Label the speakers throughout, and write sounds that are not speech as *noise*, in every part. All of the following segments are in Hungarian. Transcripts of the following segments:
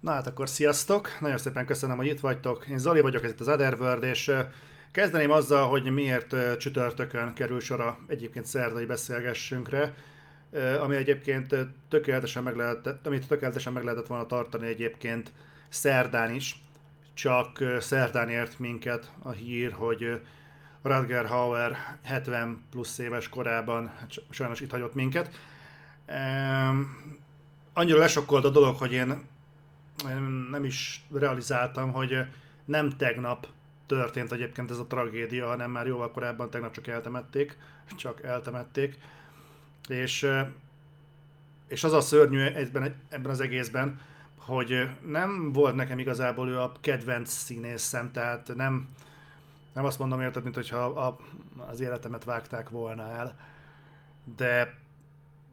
Speaker 1: Na hát akkor sziasztok! Nagyon szépen köszönöm, hogy itt vagytok. Én Zoli vagyok, ez itt az Otherworld, és kezdeném azzal, hogy miért csütörtökön kerül sor a egyébként szerdai beszélgessünkre, ami egyébként tökéletesen meg lehetett, amit tökéletesen meg lehetett volna tartani egyébként szerdán is, csak szerdán ért minket a hír, hogy Radger Hauer 70 plusz éves korában hát sajnos itt hagyott minket. Annyira lesokkolt a dolog, hogy én nem is realizáltam, hogy nem tegnap történt egyébként ez a tragédia, hanem már jóval korábban tegnap csak eltemették, csak eltemették. És, és az a szörnyű ebben, ebben az egészben, hogy nem volt nekem igazából ő a kedvenc színészem, tehát nem, nem azt mondom érted, mint hogyha a, az életemet vágták volna el, de,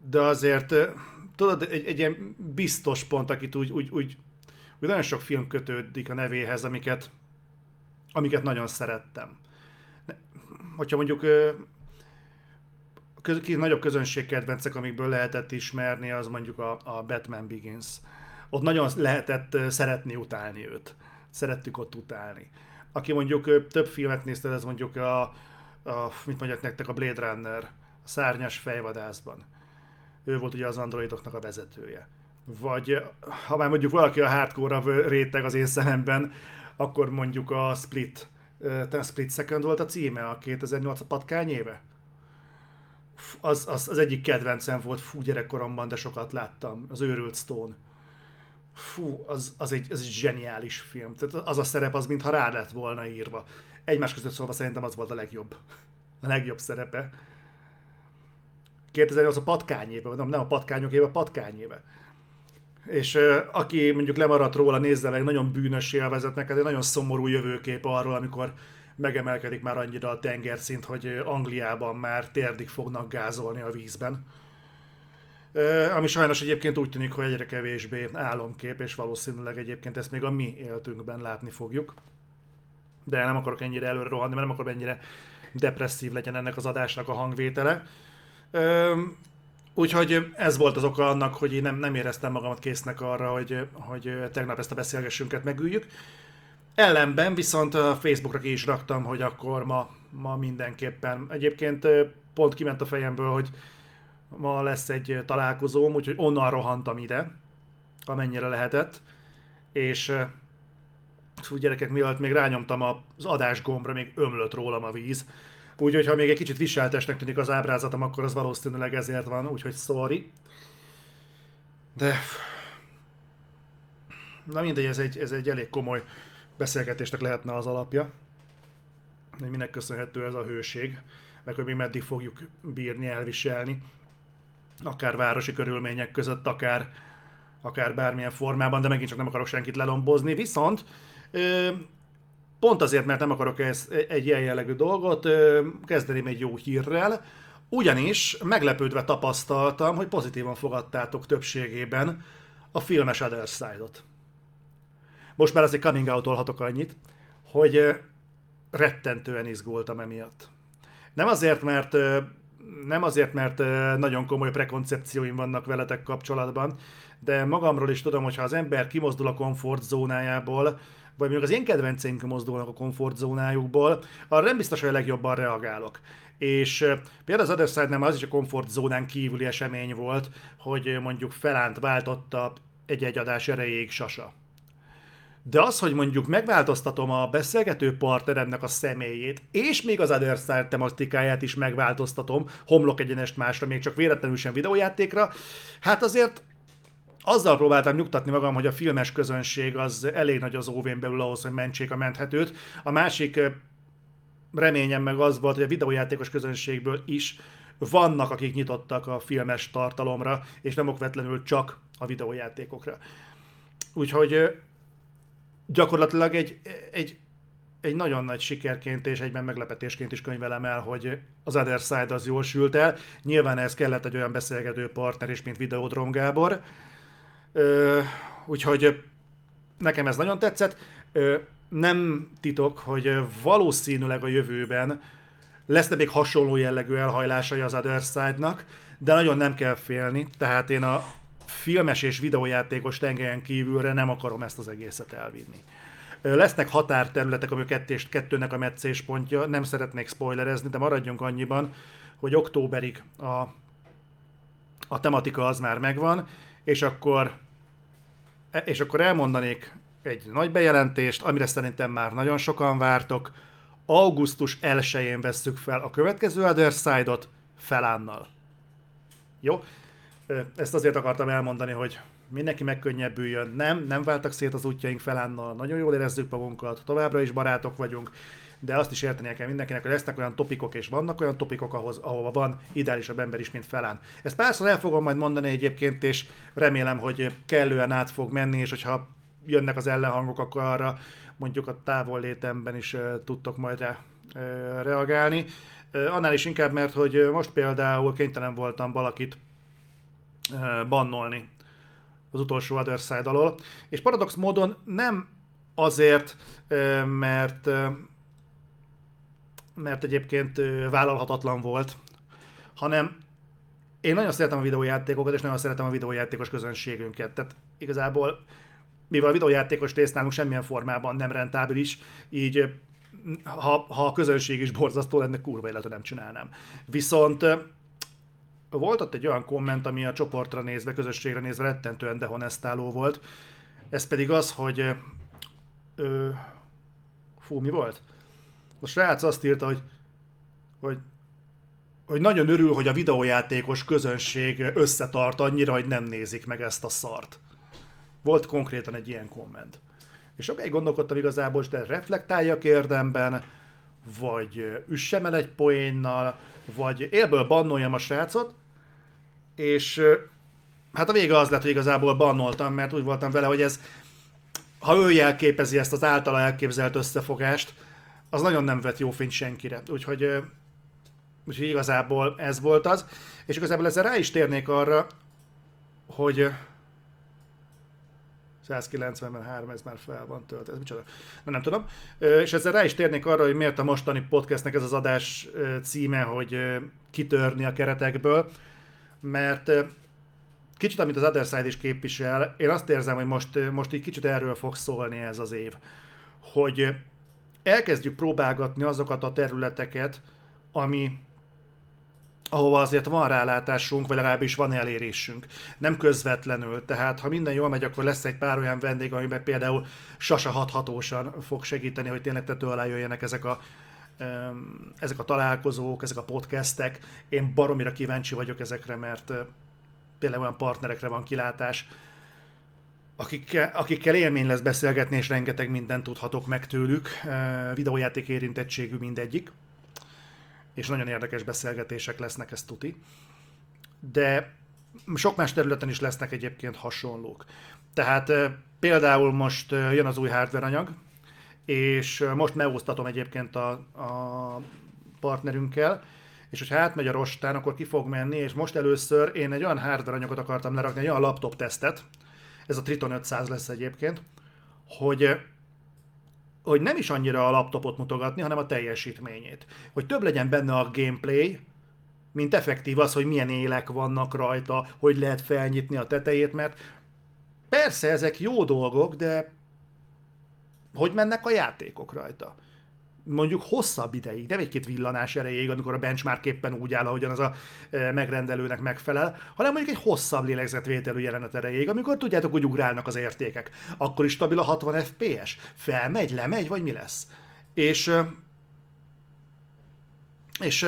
Speaker 1: de azért tudod, egy, egy ilyen biztos pont, akit úgy, úgy, úgy hogy nagyon sok film kötődik a nevéhez, amiket, amiket nagyon szerettem. Hogyha mondjuk köz, nagyobb közönség kedvencek, amikből lehetett ismerni, az mondjuk a, a Batman Begins. Ott nagyon lehetett szeretni, utálni őt. Szerettük ott utálni. Aki mondjuk több filmet nézte, ez mondjuk a, a mit mondjak nektek, a Blade Runner, a szárnyas fejvadászban. Ő volt ugye az androidoknak a vezetője vagy ha már mondjuk valaki a hardcore réteg az én szememben, akkor mondjuk a Split, a Split Second volt a címe, a 2008 a patkány éve. Az, az, az egyik kedvencem volt, fú, gyerekkoromban, de sokat láttam, az őrült Stone. Fú, az, az, egy, az egy zseniális film. Tehát az a szerep, az mintha rá lett volna írva. Egymás között szólva szerintem az volt a legjobb. A legjobb szerepe. 2008 a patkány éve, nem, nem a patkányok éve, a patkány éve és aki mondjuk lemaradt róla, nézze meg, nagyon bűnös élvezetnek, ez egy nagyon szomorú jövőkép arról, amikor megemelkedik már annyira a tengerszint, hogy Angliában már térdig fognak gázolni a vízben. Ami sajnos egyébként úgy tűnik, hogy egyre kevésbé álomkép, és valószínűleg egyébként ezt még a mi életünkben látni fogjuk. De nem akarok ennyire előre rohanni, mert nem akarok ennyire depresszív legyen ennek az adásnak a hangvétele. Úgyhogy ez volt az oka annak, hogy én nem, nem éreztem magamat késznek arra, hogy, hogy tegnap ezt a beszélgessünket megüljük. Ellenben viszont a Facebookra ki is raktam, hogy akkor ma, ma mindenképpen. Egyébként pont kiment a fejemből, hogy ma lesz egy találkozóm, úgyhogy onnan rohantam ide, amennyire lehetett. És úgy gyerekek, mielőtt még rányomtam az adás gombra, még ömlött rólam a víz. Úgyhogy ha még egy kicsit viseltesnek tűnik az ábrázatom, akkor az valószínűleg ezért van, úgyhogy sorry. De... Na mindegy, ez egy, ez egy elég komoly beszélgetésnek lehetne az alapja. Hogy minek köszönhető ez a hőség, meg hogy mi meddig fogjuk bírni, elviselni. Akár városi körülmények között, akár, akár bármilyen formában, de megint csak nem akarok senkit lelombozni. Viszont pont azért, mert nem akarok ez, egy ilyen jellegű dolgot, kezdeném egy jó hírrel, ugyanis meglepődve tapasztaltam, hogy pozitívan fogadtátok többségében a filmes Other Side-ot. Most már azért coming out annyit, hogy rettentően izgultam emiatt. Nem azért, mert nem azért, mert nagyon komoly prekoncepcióim vannak veletek kapcsolatban, de magamról is tudom, hogy ha az ember kimozdul a komfortzónájából, vagy mondjuk az én kedvenceink mozdulnak a komfortzónájukból, arra nem biztos, hogy a legjobban reagálok. És például az Other nem az is a komfortzónán kívüli esemény volt, hogy mondjuk felánt váltotta egy-egy adás erejéig sasa. De az, hogy mondjuk megváltoztatom a beszélgető partneremnek a személyét, és még az Other tematikáját is megváltoztatom, homlok egyenest másra, még csak véletlenül sem videójátékra, hát azért azzal próbáltam nyugtatni magam, hogy a filmes közönség az elég nagy az óvén belül ahhoz, hogy mentsék a menthetőt. A másik reményem meg az volt, hogy a videójátékos közönségből is vannak, akik nyitottak a filmes tartalomra, és nem okvetlenül csak a videójátékokra. Úgyhogy gyakorlatilag egy, egy, egy nagyon nagy sikerként és egyben meglepetésként is könyvelem el, hogy az Other Side az jól sült el. Nyilván ez kellett egy olyan beszélgető partner is, mint Videodrom Gábor, úgyhogy nekem ez nagyon tetszett. Nem titok, hogy valószínűleg a jövőben lesznek még hasonló jellegű elhajlásai az Other Side-nak, de nagyon nem kell félni, tehát én a, filmes és videójátékos tengelyen kívülre nem akarom ezt az egészet elvinni. Lesznek határterületek, ami a kettést, kettőnek a meccéspontja, nem szeretnék spoilerezni, de maradjunk annyiban, hogy októberig a, a tematika az már megvan, és akkor, és akkor elmondanék egy nagy bejelentést, amire szerintem már nagyon sokan vártok. Augusztus 1-én vesszük fel a következő Other Side-ot Felánnal. Jó? Ezt azért akartam elmondani, hogy mindenki megkönnyebbüljön. Nem, nem váltak szét az útjaink Felánnal, nagyon jól érezzük magunkat, továbbra is barátok vagyunk, de azt is értenie kell mindenkinek, hogy lesznek olyan topikok, és vannak olyan topikok, ahhoz, ahova van ideálisabb ember is, mint Felán. Ezt párszor el fogom majd mondani egyébként, és remélem, hogy kellően át fog menni, és hogyha jönnek az ellenhangok, akkor arra mondjuk a távol létemben is tudtok majd rá reagálni. Annál is inkább, mert hogy most például kénytelen voltam valakit bannolni az utolsó Other Side alól, és paradox módon nem azért, mert mert egyébként vállalhatatlan volt, hanem én nagyon szeretem a videójátékokat, és nagyon szeretem a videójátékos közönségünket. Tehát igazából mivel a videójátékos rész nálunk semmilyen formában nem rentábilis, így ha, ha a közönség is borzasztó lenne, kurva életben nem csinálnám. Viszont volt ott egy olyan komment, ami a csoportra nézve, közösségre nézve rettentően dehonestáló volt. Ez pedig az, hogy ö, fú, mi volt? A srác azt írta, hogy, hogy hogy nagyon örül, hogy a videójátékos közönség összetart annyira, hogy nem nézik meg ezt a szart. Volt konkrétan egy ilyen komment. És sokáig gondolkodtam igazából, hogy de reflektáljak érdemben, vagy üssem el egy poénnal, vagy élből bannoljam a srácot, és hát a vége az lett, hogy igazából bannoltam, mert úgy voltam vele, hogy ez, ha ő jelképezi ezt az általa elképzelt összefogást, az nagyon nem vett jó fényt senkire. Úgyhogy, úgyhogy igazából ez volt az. És igazából ezzel rá is térnék arra, hogy 193, ez már fel van töltve, ez micsoda? Na, nem tudom. És ezzel rá is térnék arra, hogy miért a mostani podcastnek ez az adás címe, hogy kitörni a keretekből, mert kicsit, amit az Other Side is képvisel, én azt érzem, hogy most, most így kicsit erről fog szólni ez az év, hogy elkezdjük próbálgatni azokat a területeket, ami, ahova azért van rálátásunk, vagy legalábbis van elérésünk. Nem közvetlenül, tehát ha minden jól megy, akkor lesz egy pár olyan vendég, amiben például Sasa hathatósan fog segíteni, hogy tényleg tető alá jöjjenek ezek a, ezek a találkozók, ezek a podcastek. Én baromira kíváncsi vagyok ezekre, mert tényleg olyan partnerekre van kilátás, akikkel, akikkel élmény lesz beszélgetni, és rengeteg mindent tudhatok meg tőlük. Videójáték érintettségű mindegyik és nagyon érdekes beszélgetések lesznek, ez tuti. De sok más területen is lesznek egyébként hasonlók. Tehát például most jön az új hardware anyag, és most megosztatom egyébként a, a partnerünkkel, és hogyha átmegy a rostán, akkor ki fog menni, és most először én egy olyan hardware anyagot akartam lerakni, egy olyan laptop tesztet, ez a Triton 500 lesz egyébként, hogy hogy nem is annyira a laptopot mutogatni, hanem a teljesítményét. Hogy több legyen benne a gameplay, mint effektív az, hogy milyen élek vannak rajta, hogy lehet felnyitni a tetejét, mert persze ezek jó dolgok, de hogy mennek a játékok rajta? Mondjuk hosszabb ideig, nem egy-két villanás erejéig, amikor a benchmark éppen úgy áll, ahogyan az a e, megrendelőnek megfelel, hanem mondjuk egy hosszabb lélegzetvételű jelenet erejéig, amikor tudjátok, hogy ugrálnak az értékek. Akkor is stabil a 60 FPS? Felmegy, lemegy, vagy mi lesz? És és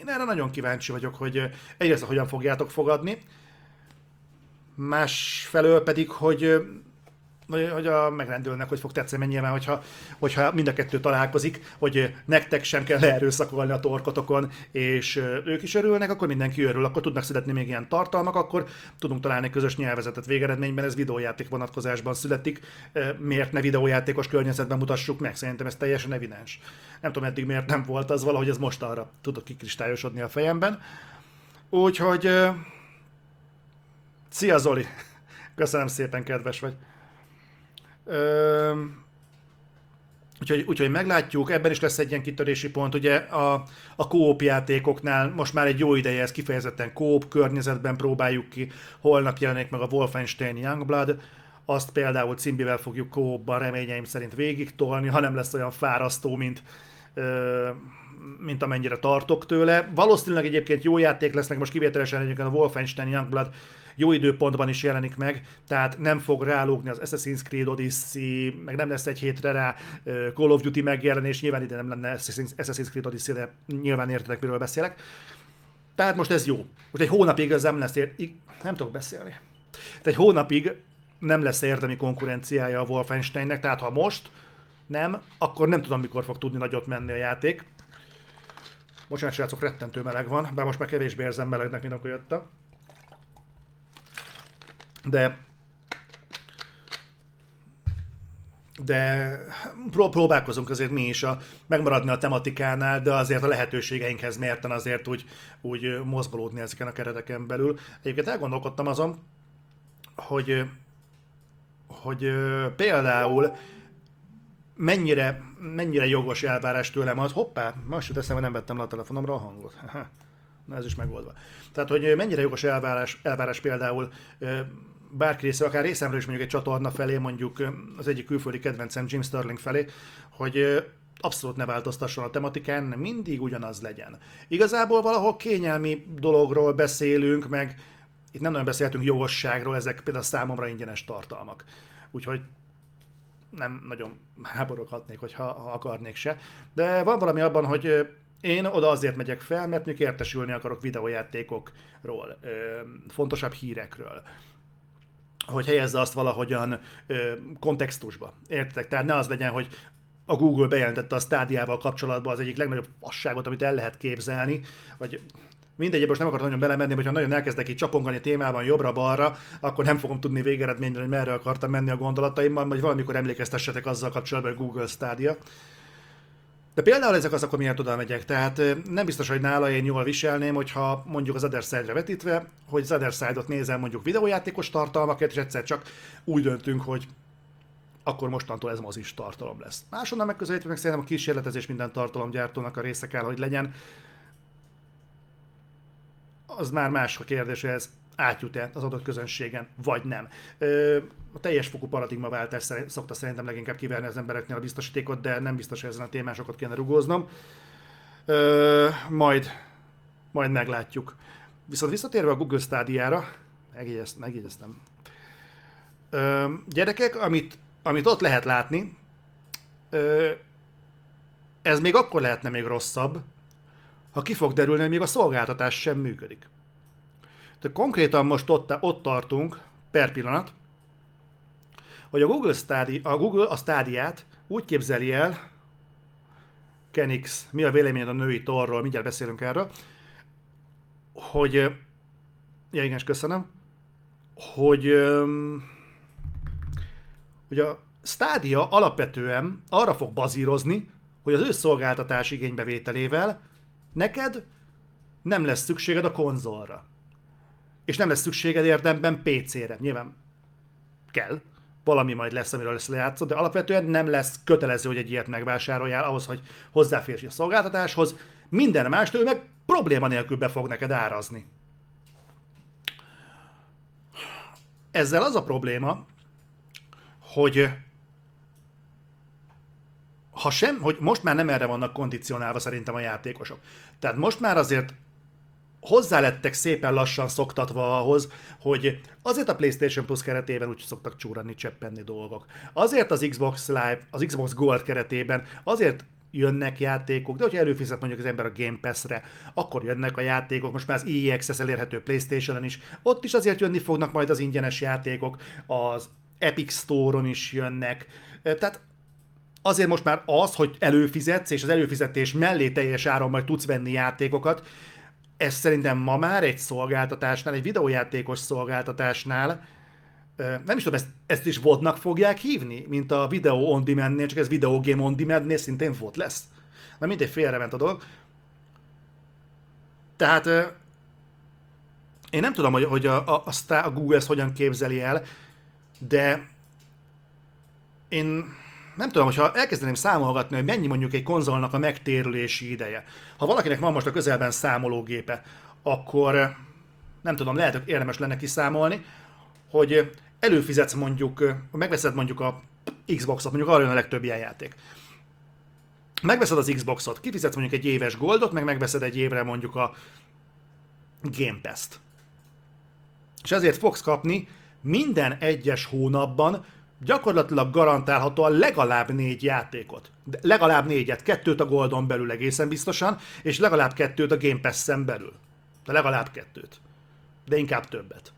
Speaker 1: én erre nagyon kíváncsi vagyok, hogy egyrészt hogyan fogjátok fogadni, másfelől pedig, hogy hogy a megrendelőnek hogy fog tetszeni, nyilván, hogyha, hogyha mind a kettő találkozik, hogy nektek sem kell leerőszakolni a torkotokon, és ők is örülnek, akkor mindenki örül, akkor tudnak születni még ilyen tartalmak, akkor tudunk találni közös nyelvezetet. Végeredményben ez videójáték vonatkozásban születik, miért ne videójátékos környezetben mutassuk meg? Szerintem ez teljesen evidens. Nem tudom eddig miért nem volt az, valahogy ez most arra tudok kikristályosodni a fejemben. Úgyhogy... Szia Zoli! *laughs* Köszönöm szépen, kedves vagy. Úgyhogy, úgyhogy meglátjuk, ebben is lesz egy ilyen kitörési pont. Ugye a, a kóp játékoknál most már egy jó ideje, ez kifejezetten kóp környezetben próbáljuk ki. Holnap jelenik meg a Wolfenstein Youngblood, azt például cimbivel fogjuk kópban reményeim szerint végig tolni, ha nem lesz olyan fárasztó, mint, ö, mint amennyire tartok tőle. Valószínűleg egyébként jó játék lesznek, most kivételesen egyébként a Wolfenstein Youngblood jó időpontban is jelenik meg, tehát nem fog rálógni az Assassin's Creed Odyssey, meg nem lesz egy hétre rá Call of Duty megjelenés, nyilván ide nem lenne Assassin's Creed Odyssey, de nyilván értetek, miről beszélek. Tehát most ez jó. Most egy hónapig ez nem lesz, ér... nem tudok beszélni. Tehát egy hónapig nem lesz érdemi konkurenciája a Wolfensteinnek, tehát ha most nem, akkor nem tudom, mikor fog tudni nagyot menni a játék. Bocsánat, srácok, rettentő meleg van, bár most már kevésbé érzem melegnek, mint akkor jöttem de de próbálkozunk azért mi is a, megmaradni a tematikánál, de azért a lehetőségeinkhez mérten azért úgy, úgy mozgolódni ezeken a kereteken belül. Egyébként elgondolkodtam azon, hogy, hogy például mennyire, mennyire jogos elvárás tőlem az, hoppá, most jut eszembe, nem vettem le a telefonomra a hangot. *laughs* Na ez is megoldva. Tehát, hogy mennyire jogos elvárás, elvárás például bárki része, akár részemről is mondjuk egy csatorna felé, mondjuk az egyik külföldi kedvencem Jim Sterling felé, hogy abszolút ne változtasson a tematikán, mindig ugyanaz legyen. Igazából valahol kényelmi dologról beszélünk, meg itt nem nagyon beszéltünk jogosságról, ezek például számomra ingyenes tartalmak. Úgyhogy nem nagyon háboroghatnék, hogyha ha akarnék se. De van valami abban, hogy én oda azért megyek fel, mert még értesülni akarok videójátékokról, fontosabb hírekről hogy helyezze azt valahogyan ö, kontextusba. Értek? Tehát ne az legyen, hogy a Google bejelentette a stádiával kapcsolatban az egyik legnagyobb fasságot, amit el lehet képzelni, vagy mindegy, most nem akarok nagyon belemenni, hogyha nagyon elkezdek itt csapongani témában jobbra-balra, akkor nem fogom tudni végeredményre, hogy merre akartam menni a gondolataimmal, vagy valamikor emlékeztessetek azzal kapcsolatban, hogy Google Stadia. De például ezek azok, miért oda megyek. Tehát nem biztos, hogy nála én jól viselném, hogyha mondjuk az Other Side-re vetítve, hogy az Other Side-ot nézem mondjuk videójátékos tartalmakat, és egyszer csak úgy döntünk, hogy akkor mostantól ez mozis tartalom lesz. Máshonnan megközelítve meg szerintem a kísérletezés minden tartalomgyártónak a része kell, hogy legyen. Az már más a kérdés, hogy ez átjut-e az adott közönségen, vagy nem. A teljes fokú paradigmaváltás szokta szerintem leginkább kiverni az embereknél a biztosítékot, de nem biztos, hogy ezen a témán sokat kéne rugóznom. Majd, majd meglátjuk. Viszont visszatérve a Google Stadia-ra, megjegyeztem. Gyerekek, amit, amit ott lehet látni, ez még akkor lehetne még rosszabb, ha ki fog derülni, hogy még a szolgáltatás sem működik. Tehát konkrétan most ott, ott tartunk, per pillanat, hogy a Google, Stadia, a Google a stádiát úgy képzeli el, Kenix, mi a véleményed a női torról, mindjárt beszélünk erről, hogy, ja igen, köszönöm, hogy, hogy a Stadia alapvetően arra fog bazírozni, hogy az ő szolgáltatás igénybevételével neked nem lesz szükséged a konzolra. És nem lesz szükséged érdemben PC-re. Nyilván kell, valami majd lesz, amiről lesz lejátszod, de alapvetően nem lesz kötelező, hogy egy ilyet megvásároljál ahhoz, hogy hozzáférj a szolgáltatáshoz. Minden mástól meg probléma nélkül be fog neked árazni. Ezzel az a probléma, hogy ha sem, hogy most már nem erre vannak kondicionálva szerintem a játékosok. Tehát most már azért hozzá lettek szépen lassan szoktatva ahhoz, hogy azért a PlayStation Plus keretében úgy szoktak csúrani, cseppenni dolgok. Azért az Xbox Live, az Xbox Gold keretében, azért jönnek játékok, de hogyha előfizet mondjuk az ember a Game Pass-re, akkor jönnek a játékok, most már az EA Access elérhető Playstation-en is, ott is azért jönni fognak majd az ingyenes játékok, az Epic Store-on is jönnek, tehát azért most már az, hogy előfizetsz, és az előfizetés mellé teljes áron majd tudsz venni játékokat, ez szerintem ma már egy szolgáltatásnál, egy videójátékos szolgáltatásnál, nem is tudom, ezt, ezt is vodnak fogják hívni, mint a Video On Demand-nél, csak ez Video Game On Demand-nél szintén volt lesz. Na mindegy, félrement a dolog. Tehát én nem tudom, hogy, hogy a, a, a Google ezt hogyan képzeli el, de én nem tudom, hogyha elkezdeném számolgatni, hogy mennyi mondjuk egy konzolnak a megtérülési ideje. Ha valakinek van most a közelben számológépe, akkor nem tudom, lehet, hogy érdemes lenne kiszámolni, hogy előfizetsz mondjuk, megveszed mondjuk a Xboxot, mondjuk arra jön a legtöbb ilyen játék. Megveszed az Xboxot, kifizetsz mondjuk egy éves goldot, meg megveszed egy évre mondjuk a Game Pass-t. És ezért fogsz kapni minden egyes hónapban gyakorlatilag garantálhatóan legalább négy játékot. De legalább négyet, kettőt a Goldon belül egészen biztosan, és legalább kettőt a Game Pass-en belül. De legalább kettőt. De inkább többet.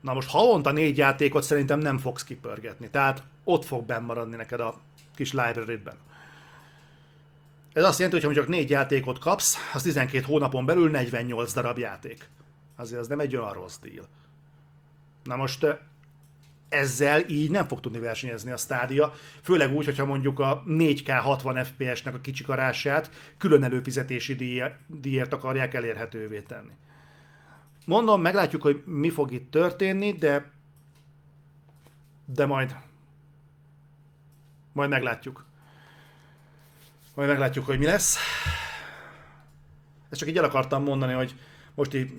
Speaker 1: Na most havonta négy játékot szerintem nem fogsz kipörgetni, tehát ott fog benn neked a kis library-ben. Ez azt jelenti, hogy ha csak négy játékot kapsz, az 12 hónapon belül 48 darab játék. Azért az nem egy olyan rossz deal. Na most ezzel így nem fog tudni versenyezni a stádia, főleg úgy, hogyha mondjuk a 4K 60 FPS-nek a kicsikarását külön előfizetési díjért akarják elérhetővé tenni. Mondom, meglátjuk, hogy mi fog itt történni, de de majd majd meglátjuk. Majd meglátjuk, hogy mi lesz. Ezt csak így el akartam mondani, hogy most így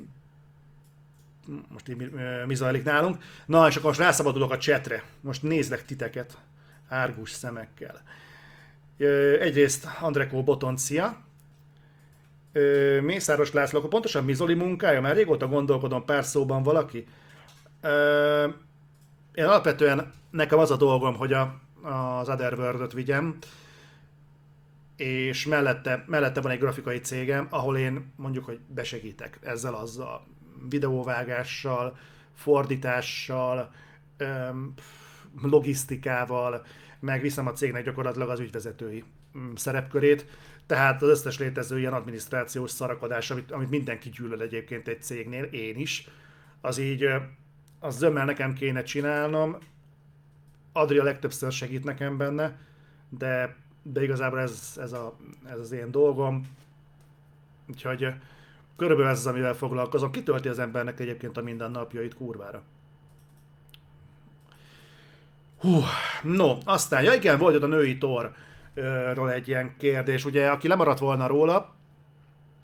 Speaker 1: most így mi, mi zajlik nálunk. Na, és akkor most rászabadulok a csetre. Most nézlek titeket árgus szemekkel. Egyrészt Andrekó Botoncia, Mészáros László, akkor pontosan Mizoli munkája, mert régóta gondolkodom pár szóban valaki. Én alapvetően nekem az a dolgom, hogy a, az Otherworld-öt vigyem, és mellette, mellette van egy grafikai cégem, ahol én mondjuk, hogy besegítek ezzel, azzal, videóvágással, fordítással, logisztikával, meg viszem a cégnek gyakorlatilag az ügyvezetői mm, szerepkörét, tehát az összes létező ilyen adminisztrációs szarakodás, amit, amit mindenki gyűlöl egyébként egy cégnél, én is, az így, az zömmel nekem kéne csinálnom, Adria legtöbbször segít nekem benne, de, de igazából ez, ez, a, ez az én dolgom, úgyhogy Körülbelül ez az, amivel foglalkozom. Kitölti az embernek egyébként a mindennapjait kurvára. Hú, no, aztán, ja igen, volt ott a női torról egy ilyen kérdés. Ugye, aki lemaradt volna róla,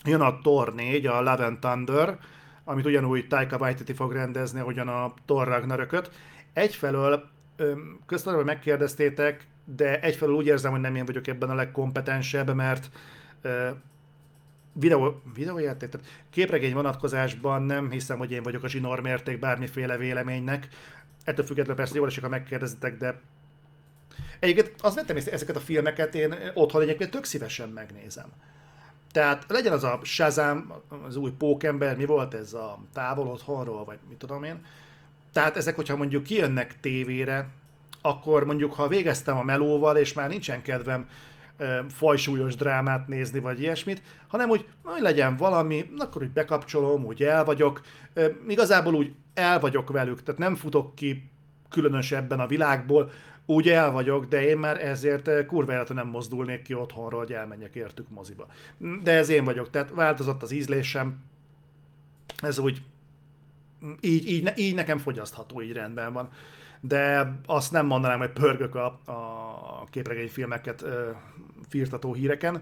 Speaker 1: jön a Tor 4, a Love and Thunder, amit ugyanúgy Taika Waititi fog rendezni, hogyan a Thor Ragnarököt. Egyfelől köztem, hogy megkérdeztétek, de egyfelől úgy érzem, hogy nem én vagyok ebben a legkompetensebb, mert videó, videójáték, tehát képregény vonatkozásban nem hiszem, hogy én vagyok a zsinór mérték bármiféle véleménynek. Ettől függetlenül persze jól esik, ha megkérdezitek, de Egyébként azt vettem észre, ezeket a filmeket én otthon egyébként tök szívesen megnézem. Tehát legyen az a Shazam, az új pókember, mi volt ez a távol otthonról, vagy mit tudom én. Tehát ezek, hogyha mondjuk kijönnek tévére, akkor mondjuk, ha végeztem a melóval, és már nincsen kedvem fajsúlyos drámát nézni, vagy ilyesmit, hanem úgy, hogy legyen valami, akkor úgy bekapcsolom, úgy el vagyok, igazából úgy el vagyok velük, tehát nem futok ki különösebben a világból, úgy el vagyok, de én már ezért kurva nem mozdulnék ki otthonról, hogy elmenjek értük moziba. De ez én vagyok, tehát változott az ízlésem, ez úgy, így, így, így nekem fogyasztható, így rendben van de azt nem mondanám, hogy pörgök a, a képregényfilmeket ö, firtató híreken.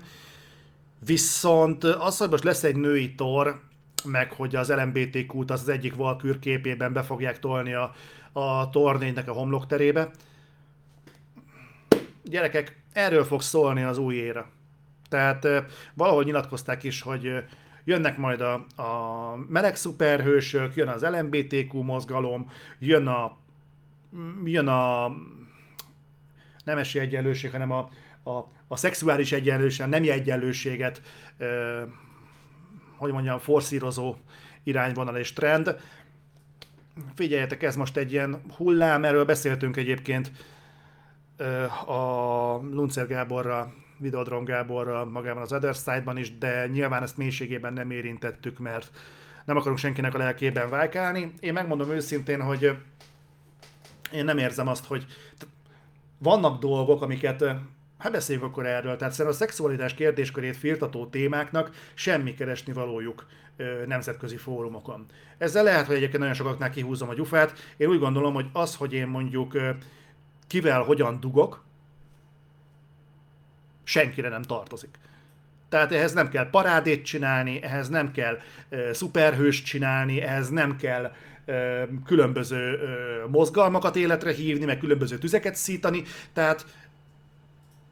Speaker 1: Viszont az, hogy most lesz egy női tor, meg hogy az LMBTQ-t az, az egyik valkűr képében be fogják tolni a, a tornénynek a homlokterébe. Gyerekek, erről fog szólni az új éra. Tehát valahol nyilatkozták is, hogy jönnek majd a, a meleg szuperhősök, jön az LMBTQ mozgalom, jön a jön a nem egyenlőség, hanem a, a, a szexuális egyenlőség, a nemi egyenlőséget, ö, hogy mondjam, forszírozó irányvonal és trend. Figyeljetek, ez most egy ilyen hullám, erről beszéltünk egyébként ö, a Luncer Gáborra, Videodron Gáborra magában az Other Side-ban is, de nyilván ezt mélységében nem érintettük, mert nem akarunk senkinek a lelkében vájkálni. Én megmondom őszintén, hogy én nem érzem azt, hogy vannak dolgok, amiket Hát beszéljünk akkor erről. Tehát szerintem a szexualitás kérdéskörét firtató témáknak semmi keresni valójuk nemzetközi fórumokon. Ezzel lehet, hogy egyébként nagyon sokaknál kihúzom a gyufát. Én úgy gondolom, hogy az, hogy én mondjuk kivel hogyan dugok, senkire nem tartozik. Tehát ehhez nem kell parádét csinálni, ehhez nem kell szuperhőst csinálni, ehhez nem kell különböző mozgalmakat életre hívni, meg különböző tüzeket szítani. Tehát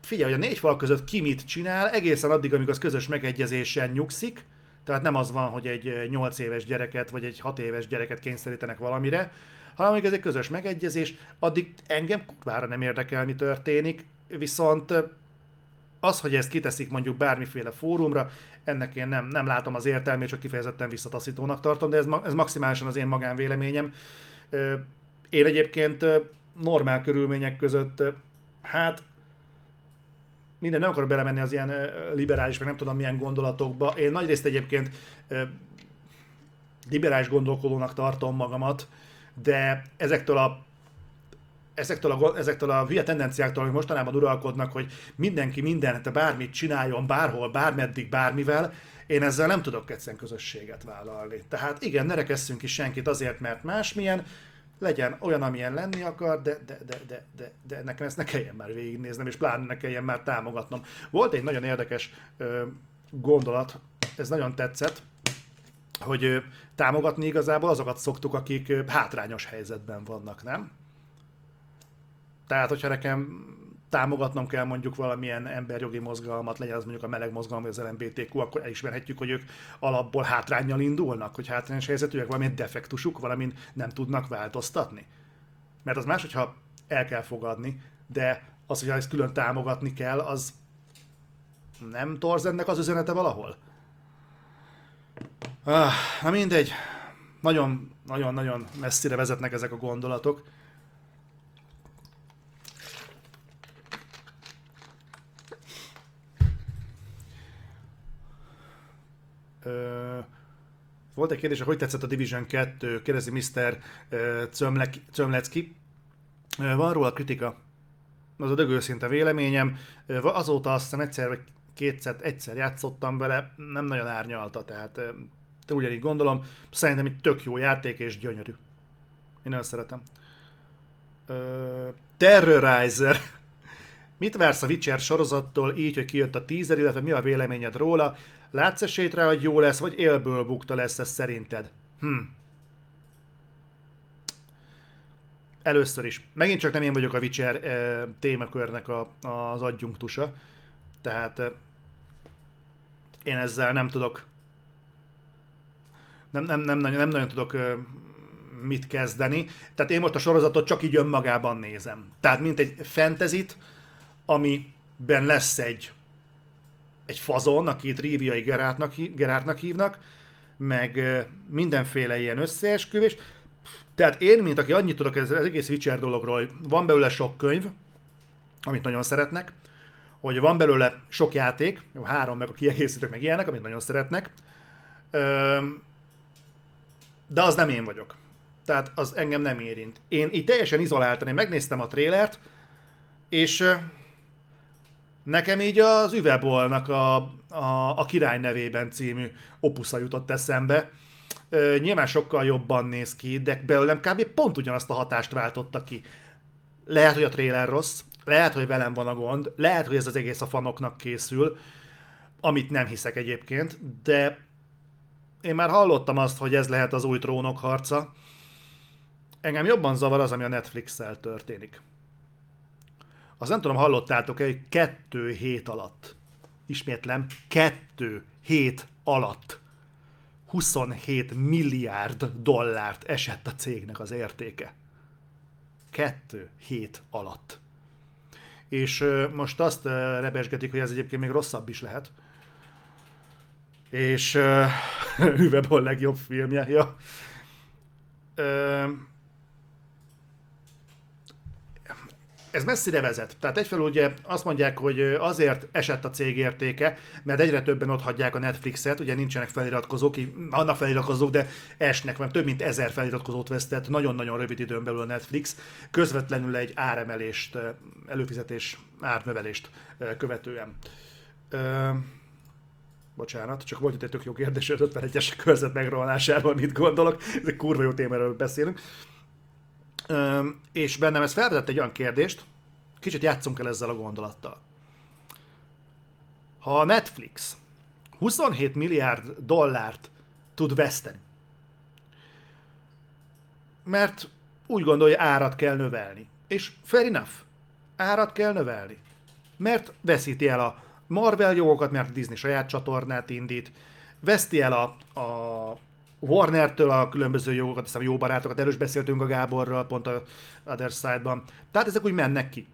Speaker 1: figyelj, hogy a négy fal között ki mit csinál, egészen addig, amíg az közös megegyezésen nyugszik, tehát nem az van, hogy egy 8 éves gyereket, vagy egy 6 éves gyereket kényszerítenek valamire, hanem amíg ez egy közös megegyezés, addig engem kurvára nem érdekel, mi történik, viszont az, hogy ezt kiteszik mondjuk bármiféle fórumra, ennek én nem, nem látom az értelmét, csak kifejezetten visszataszítónak tartom, de ez, ez maximálisan az én magánvéleményem. Én egyébként normál körülmények között, hát minden, nem akarok belemenni az ilyen liberális, meg nem tudom milyen gondolatokba. Én nagyrészt egyébként liberális gondolkodónak tartom magamat, de ezektől a ezektől a, ezektől a hülye tendenciáktól, hogy mostanában uralkodnak, hogy mindenki mindent, bármit csináljon, bárhol, bármeddig, bármivel, én ezzel nem tudok egyszerűen közösséget vállalni. Tehát igen, ne rekesszünk is senkit azért, mert másmilyen, legyen olyan, amilyen lenni akar, de, de, de, de, de, de nekem ezt ne kelljen már végignéznem, és pláne ne kelljen már támogatnom. Volt egy nagyon érdekes ö, gondolat, ez nagyon tetszett, hogy ö, támogatni igazából azokat szoktuk, akik ö, hátrányos helyzetben vannak, nem? Tehát, hogyha nekem támogatnom kell mondjuk valamilyen emberjogi mozgalmat, legyen az mondjuk a meleg mozgalom, vagy az LMBTQ, akkor elismerhetjük, hogy ők alapból hátrányjal indulnak, hogy hátrányos helyzetűek, valamilyen defektusuk, valamin nem tudnak változtatni. Mert az más, hogyha el kell fogadni, de az, hogy ezt külön támogatni kell, az nem torz ennek az üzenete valahol? Ah, na mindegy. Nagyon, nagyon, nagyon messzire vezetnek ezek a gondolatok. Volt egy kérdés, hogy tetszett a Division 2, kérdezi Mr. Cömlecki. Van róla kritika, az a dögőszinte véleményem. Azóta azt hiszem egyszer vagy kétszer, egyszer játszottam vele, nem nagyon árnyalta, tehát ugyanígy gondolom. Szerintem egy tök jó játék és gyönyörű. Én nagyon szeretem. Terrorizer. *laughs* Mit vársz a Witcher sorozattól, így, hogy kijött a teaser, illetve mi a véleményed róla? Látsz esélyt rá, hogy jó lesz, vagy élből bukta lesz ez szerinted? Hm. Először is. Megint csak nem én vagyok a Witcher e, témakörnek a, az adjunktusa. Tehát e, én ezzel nem tudok nem, nem, nem, nem, nem nagyon tudok e, mit kezdeni. Tehát én most a sorozatot csak így önmagában nézem. Tehát mint egy fentezit, amiben lesz egy egy fazon, akit Ríviai Gerártnak, Gerártnak hívnak, meg mindenféle ilyen összeesküvés. Tehát én, mint aki annyit tudok ez az egész Witcher dologról, van belőle sok könyv, amit nagyon szeretnek, hogy van belőle sok játék, jó, három meg a kiegészítők meg ilyenek, amit nagyon szeretnek, de az nem én vagyok. Tehát az engem nem érint. Én így teljesen izoláltan, én megnéztem a trélert, és Nekem így az Üvebolnak a, a, a Király nevében című opusza jutott eszembe. Ö, nyilván sokkal jobban néz ki, de belőlem kb. pont ugyanazt a hatást váltotta ki. Lehet, hogy a trailer rossz, lehet, hogy velem van a gond, lehet, hogy ez az egész a fanoknak készül, amit nem hiszek egyébként, de én már hallottam azt, hogy ez lehet az új trónok harca. Engem jobban zavar az, ami a Netflix-szel történik. Az nem tudom, hallottátok-e, hogy kettő hét alatt, ismétlem, kettő hét alatt 27 milliárd dollárt esett a cégnek az értéke. Kettő hét alatt. És most azt rebesgetik, hogy ez egyébként még rosszabb is lehet. És a *laughs* legjobb filmje. Ja. Uh, ez messzire vezet. Tehát egyfelől ugye azt mondják, hogy azért esett a cég értéke, mert egyre többen ott hagyják a Netflixet, ugye nincsenek feliratkozók, annak feliratkozók, de esnek, mert több mint ezer feliratkozót vesztett nagyon-nagyon rövid időn belül a Netflix, közvetlenül egy áremelést, előfizetés árnövelést követően. Ö, bocsánat, csak volt itt egy tök jó kérdés, 51-es körzet megrohanásáról mit gondolok, ez egy kurva jó témáról beszélünk és bennem ez felvetett egy olyan kérdést, kicsit játszunk el ezzel a gondolattal. ha a Netflix 27 milliárd dollárt tud veszteni, mert úgy gondolja, árat kell növelni. És fair enough, árat kell növelni. Mert veszíti el a Marvel jogokat, mert a Disney saját csatornát indít, veszti el a, a Warner-től a különböző jogokat, hiszem jó barátokat, erős beszéltünk a Gáborral, pont a Other Side-ban. Tehát ezek úgy mennek ki.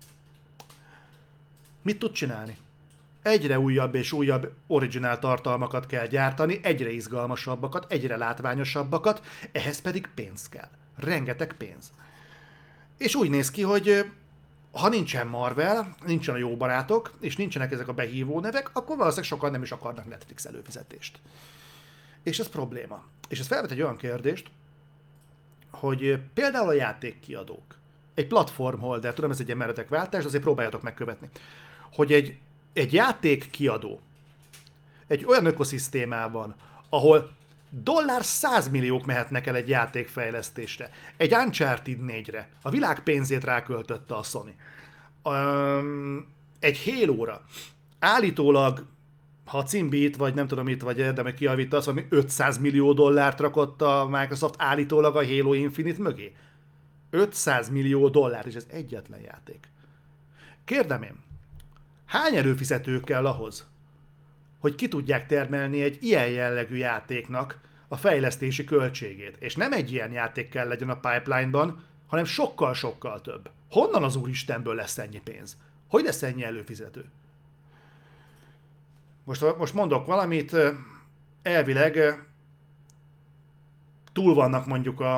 Speaker 1: Mit tud csinálni? Egyre újabb és újabb originál tartalmakat kell gyártani, egyre izgalmasabbakat, egyre látványosabbakat, ehhez pedig pénz kell. Rengeteg pénz. És úgy néz ki, hogy ha nincsen Marvel, nincsen a jó barátok, és nincsenek ezek a behívó nevek, akkor valószínűleg sokan nem is akarnak Netflix előfizetést. És ez probléma. És ez felvet egy olyan kérdést, hogy például a játékkiadók, egy platformholder, tudom, ez egy ilyen meretek váltás, azért próbáljatok megkövetni, hogy egy, egy játékkiadó egy olyan ökoszisztémában, ahol dollár százmilliók mehetnek el egy játékfejlesztésre. Egy Uncharted 4-re. A világ pénzét ráköltötte a Sony. Um, egy Halo-ra. Állítólag ha a címbit, vagy nem tudom mit, vagy érdemek kiavít az, ami 500 millió dollárt rakott a Microsoft állítólag a Halo Infinite mögé. 500 millió dollár, és ez egyetlen játék. Kérdem én, hány előfizető kell ahhoz, hogy ki tudják termelni egy ilyen jellegű játéknak a fejlesztési költségét. És nem egy ilyen játék kell legyen a pipeline-ban, hanem sokkal-sokkal több. Honnan az úristenből lesz ennyi pénz? Hogy lesz ennyi előfizető? Most, most mondok valamit, elvileg túl vannak mondjuk a,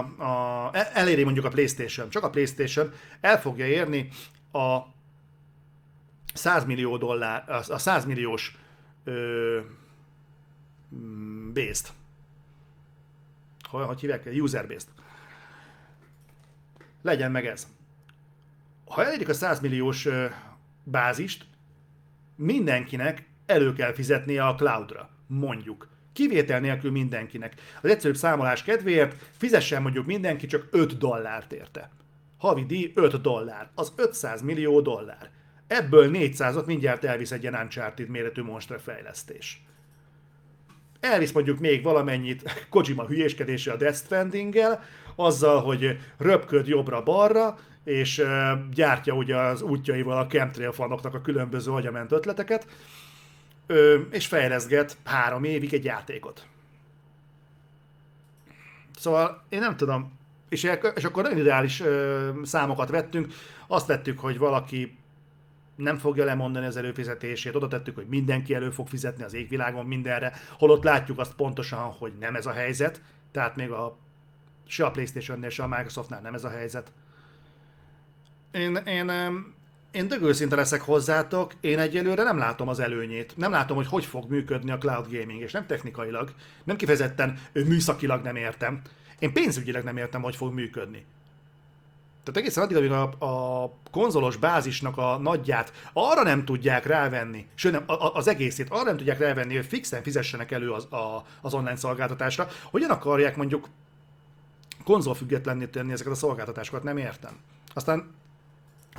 Speaker 1: a eléri mondjuk a Playstation, csak a Playstation el fogja érni a 100 millió dollár, a 100 milliós ö, mm, based. Hogy, hogy hívják? User based. Legyen meg ez. Ha elérik a 100 milliós ö, bázist, mindenkinek elő kell fizetnie a cloudra, mondjuk. Kivétel nélkül mindenkinek. Az egyszerűbb számolás kedvéért fizessen mondjuk mindenki csak 5 dollárt érte. Havi díj 5 dollár. Az 500 millió dollár. Ebből 400-at mindjárt elvisz egy ilyen Uncharted méretű monstre fejlesztés. Elvisz mondjuk még valamennyit *laughs* Kojima hülyéskedése a Death stranding azzal, hogy röpköd jobbra-balra, és gyártja ugye az útjaival a chemtrail fanoknak a különböző agyament ötleteket, és fejleszget három évig egy játékot. Szóval én nem tudom, és, és akkor nagyon ideális számokat vettünk, azt vettük, hogy valaki nem fogja lemondani az előfizetését, oda tettük, hogy mindenki elő fog fizetni az égvilágon mindenre, holott látjuk azt pontosan, hogy nem ez a helyzet, tehát még a, se a Playstation-nél, se a Microsoftnál nem ez a helyzet. Én, én, én dögőszinte leszek hozzátok, én egyelőre nem látom az előnyét. Nem látom, hogy hogy fog működni a cloud gaming, és nem technikailag, nem kifejezetten műszakilag nem értem. Én pénzügyileg nem értem, hogy fog működni. Tehát egészen addig, amíg a, a konzolos bázisnak a nagyját arra nem tudják rávenni, sőt nem, a, az egészét arra nem tudják rávenni, hogy fixen fizessenek elő az, a, az online szolgáltatásra, hogyan akarják mondjuk konzolfüggetlenné tenni ezeket a szolgáltatásokat, nem értem. Aztán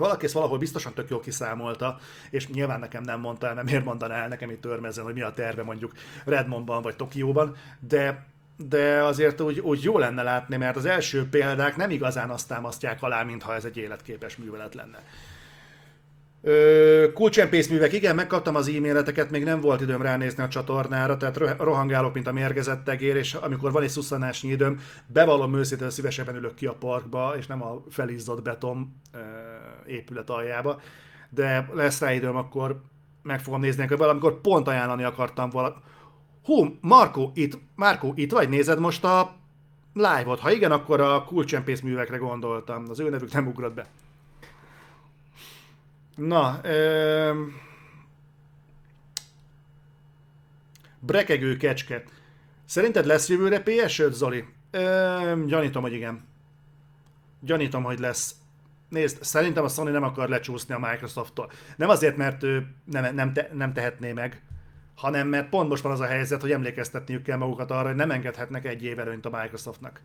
Speaker 1: valaki ezt valahol biztosan tök jól kiszámolta, és nyilván nekem nem mondta el, nem miért mondaná el nekem itt törmezzen, hogy mi a terve mondjuk Redmondban vagy Tokióban, de de azért úgy, úgy jó lenne látni, mert az első példák nem igazán azt támasztják alá, mintha ez egy életképes művelet lenne. Kulcsempészművek, igen, megkaptam az e-maileteket, még nem volt időm ránézni a csatornára, tehát rohangálok, mint a mérgezett tegér, és amikor van egy szusszanásnyi időm, bevallom őszintén, szívesebben ülök ki a parkba, és nem a felizzott beton épület aljába, de lesz rá időm, akkor meg fogom nézni, hogy valamikor pont ajánlani akartam valamit Hú, Marko, itt, Marko, itt vagy? Nézed most a live-ot? Ha igen, akkor a kulcsempész művekre gondoltam. Az ő nevük nem ugrott be. Na, ö... Brekegő kecske. Szerinted lesz jövőre PS5, Zoli? Ö, gyanítom, hogy igen. Gyanítom, hogy lesz. Nézd, szerintem a Sony nem akar lecsúszni a Microsoft-tól. Nem azért, mert ő nem, nem, te, nem tehetné meg, hanem mert pont most van az a helyzet, hogy emlékeztetniük kell magukat arra, hogy nem engedhetnek egy év a Microsoftnak.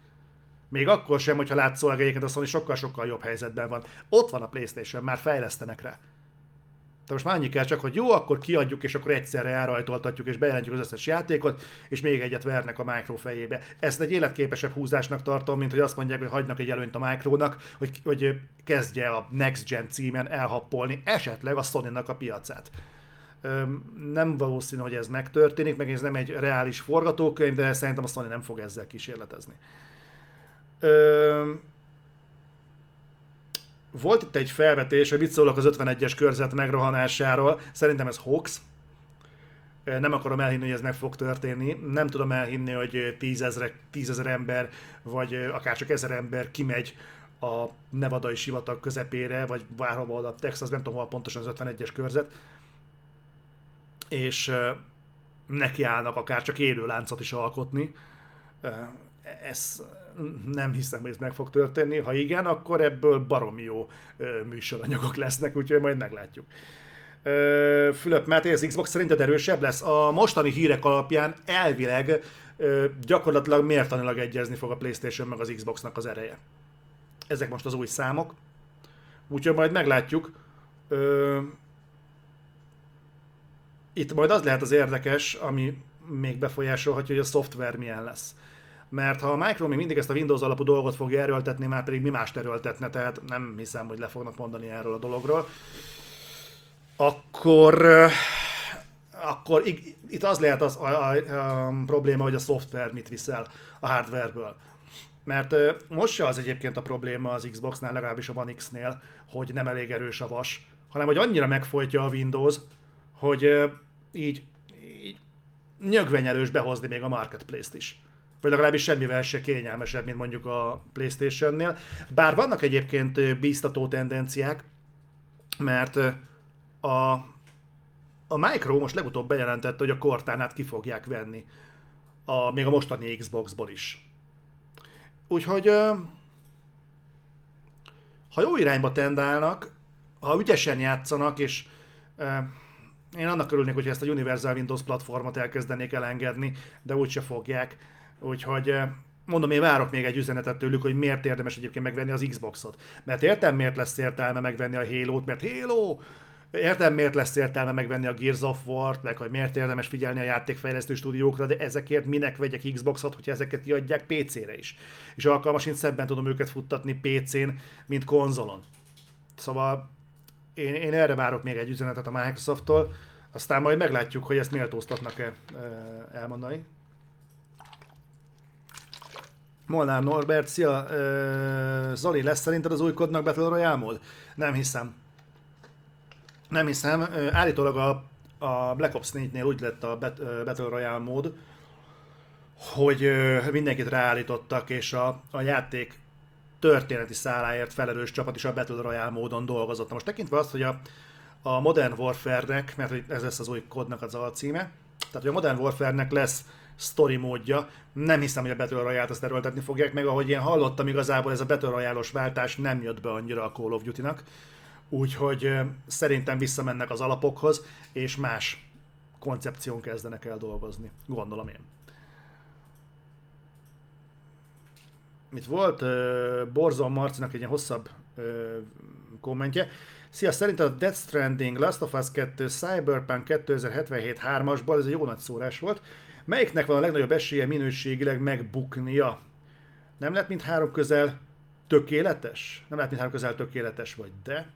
Speaker 1: Még akkor sem, hogyha látszólag egyébként a Sony sokkal-sokkal jobb helyzetben van. Ott van a Playstation, már fejlesztenek rá. most már annyi kell csak, hogy jó, akkor kiadjuk, és akkor egyszerre elrajtoltatjuk, és bejelentjük az összes játékot, és még egyet vernek a Micro fejébe. Ezt egy életképesebb húzásnak tartom, mint hogy azt mondják, hogy hagynak egy előnyt a Micronak, hogy, hogy kezdje a Next Gen címen elhappolni esetleg a Sony-nak a piacát. Nem valószínű, hogy ez megtörténik, meg ez nem egy reális forgatókönyv, de szerintem a Sony nem fog ezzel kísérletezni. Volt itt egy felvetés, hogy mit szólok az 51-es körzet megrohanásáról. Szerintem ez hoax. Nem akarom elhinni, hogy ez meg fog történni. Nem tudom elhinni, hogy tízezer, tízezer ember, vagy akár csak ezer ember kimegy a nevadai sivatag közepére, vagy bárhova a Texas, nem tudom, hol pontosan az 51-es körzet, és nekiállnak akár csak élő láncot is alkotni. Ez nem hiszem, hogy ez meg fog történni. Ha igen, akkor ebből baromi jó műsoranyagok lesznek, úgyhogy majd meglátjuk. Fülöp Máté, az Xbox szerinted erősebb lesz? A mostani hírek alapján elvileg gyakorlatilag mértanilag egyezni fog a Playstation meg az Xboxnak az ereje. Ezek most az új számok. Úgyhogy majd meglátjuk. Itt majd az lehet az érdekes, ami még befolyásolhatja, hogy a szoftver milyen lesz mert ha a Micro még mindig ezt a Windows alapú dolgot fogja erőltetni, már pedig mi mást erőltetne, tehát nem hiszem, hogy le fognak mondani erről a dologról, akkor akkor itt az lehet az a, a, a probléma, hogy a szoftver mit viszel a hardwareből. Mert most se az egyébként a probléma az Xbox-nál, legalábbis a One X-nél, hogy nem elég erős a vas, hanem hogy annyira megfolytja a Windows, hogy így, így nyögvenyelős behozni még a Marketplace-t is vagy legalábbis semmivel se kényelmesebb, mint mondjuk a Playstation-nél. Bár vannak egyébként bíztató tendenciák, mert a, a Micro most legutóbb bejelentette, hogy a Cortánát ki fogják venni, a, még a mostani Xbox-ból is. Úgyhogy ha jó irányba tendálnak, ha ügyesen játszanak, és én annak örülnék, hogy ezt a Universal Windows platformot elkezdenék elengedni, de úgyse fogják Úgyhogy eh, mondom, én várok még egy üzenetet tőlük, hogy miért érdemes egyébként megvenni az Xboxot. Mert értem, miért lesz értelme megvenni a Halo-t, mert Halo! Értem, miért lesz értelme megvenni a Gears of War-t, meg hogy miért érdemes figyelni a játékfejlesztő stúdiókra, de ezekért minek vegyek Xboxot, hogyha ezeket kiadják PC-re is. És alkalmasint szebben tudom őket futtatni PC-n, mint konzolon. Szóval én, én erre várok még egy üzenetet a Microsofttól, aztán majd meglátjuk, hogy ezt méltóztatnak-e eh, elmondani. Molnár Norbert, szia! Zoli, lesz szerinted az új kodnak Battle Royale? Nem hiszem. Nem hiszem. Állítólag a, a Black Ops 4-nél úgy lett a Battle Royale mód, hogy mindenkit ráállítottak, és a, a játék történeti száláért felelős csapat is a Battle Royale módon dolgozott. most tekintve azt, hogy a, a Modern Warfare-nek, mert ez lesz az új kodnak az alcíme, tehát hogy a Modern Warfare-nek lesz story módja. Nem hiszem, hogy a Battle Royale-t azt erőltetni fogják, meg ahogy én hallottam, igazából ez a Battle royale váltás nem jött be annyira a Call of Duty-nak. Úgyhogy szerintem visszamennek az alapokhoz, és más koncepción kezdenek el dolgozni. Gondolom én. Mit volt? Borzon Marcinak egy ilyen hosszabb kommentje. Szia, szerinted a Death Stranding, Last of Us 2, Cyberpunk 2077 3-asból, ez egy jó nagy szórás volt, Melyiknek van a legnagyobb esélye minőségileg megbuknia? Nem lehet mint három közel tökéletes? Nem lehet mint három közel tökéletes vagy, de...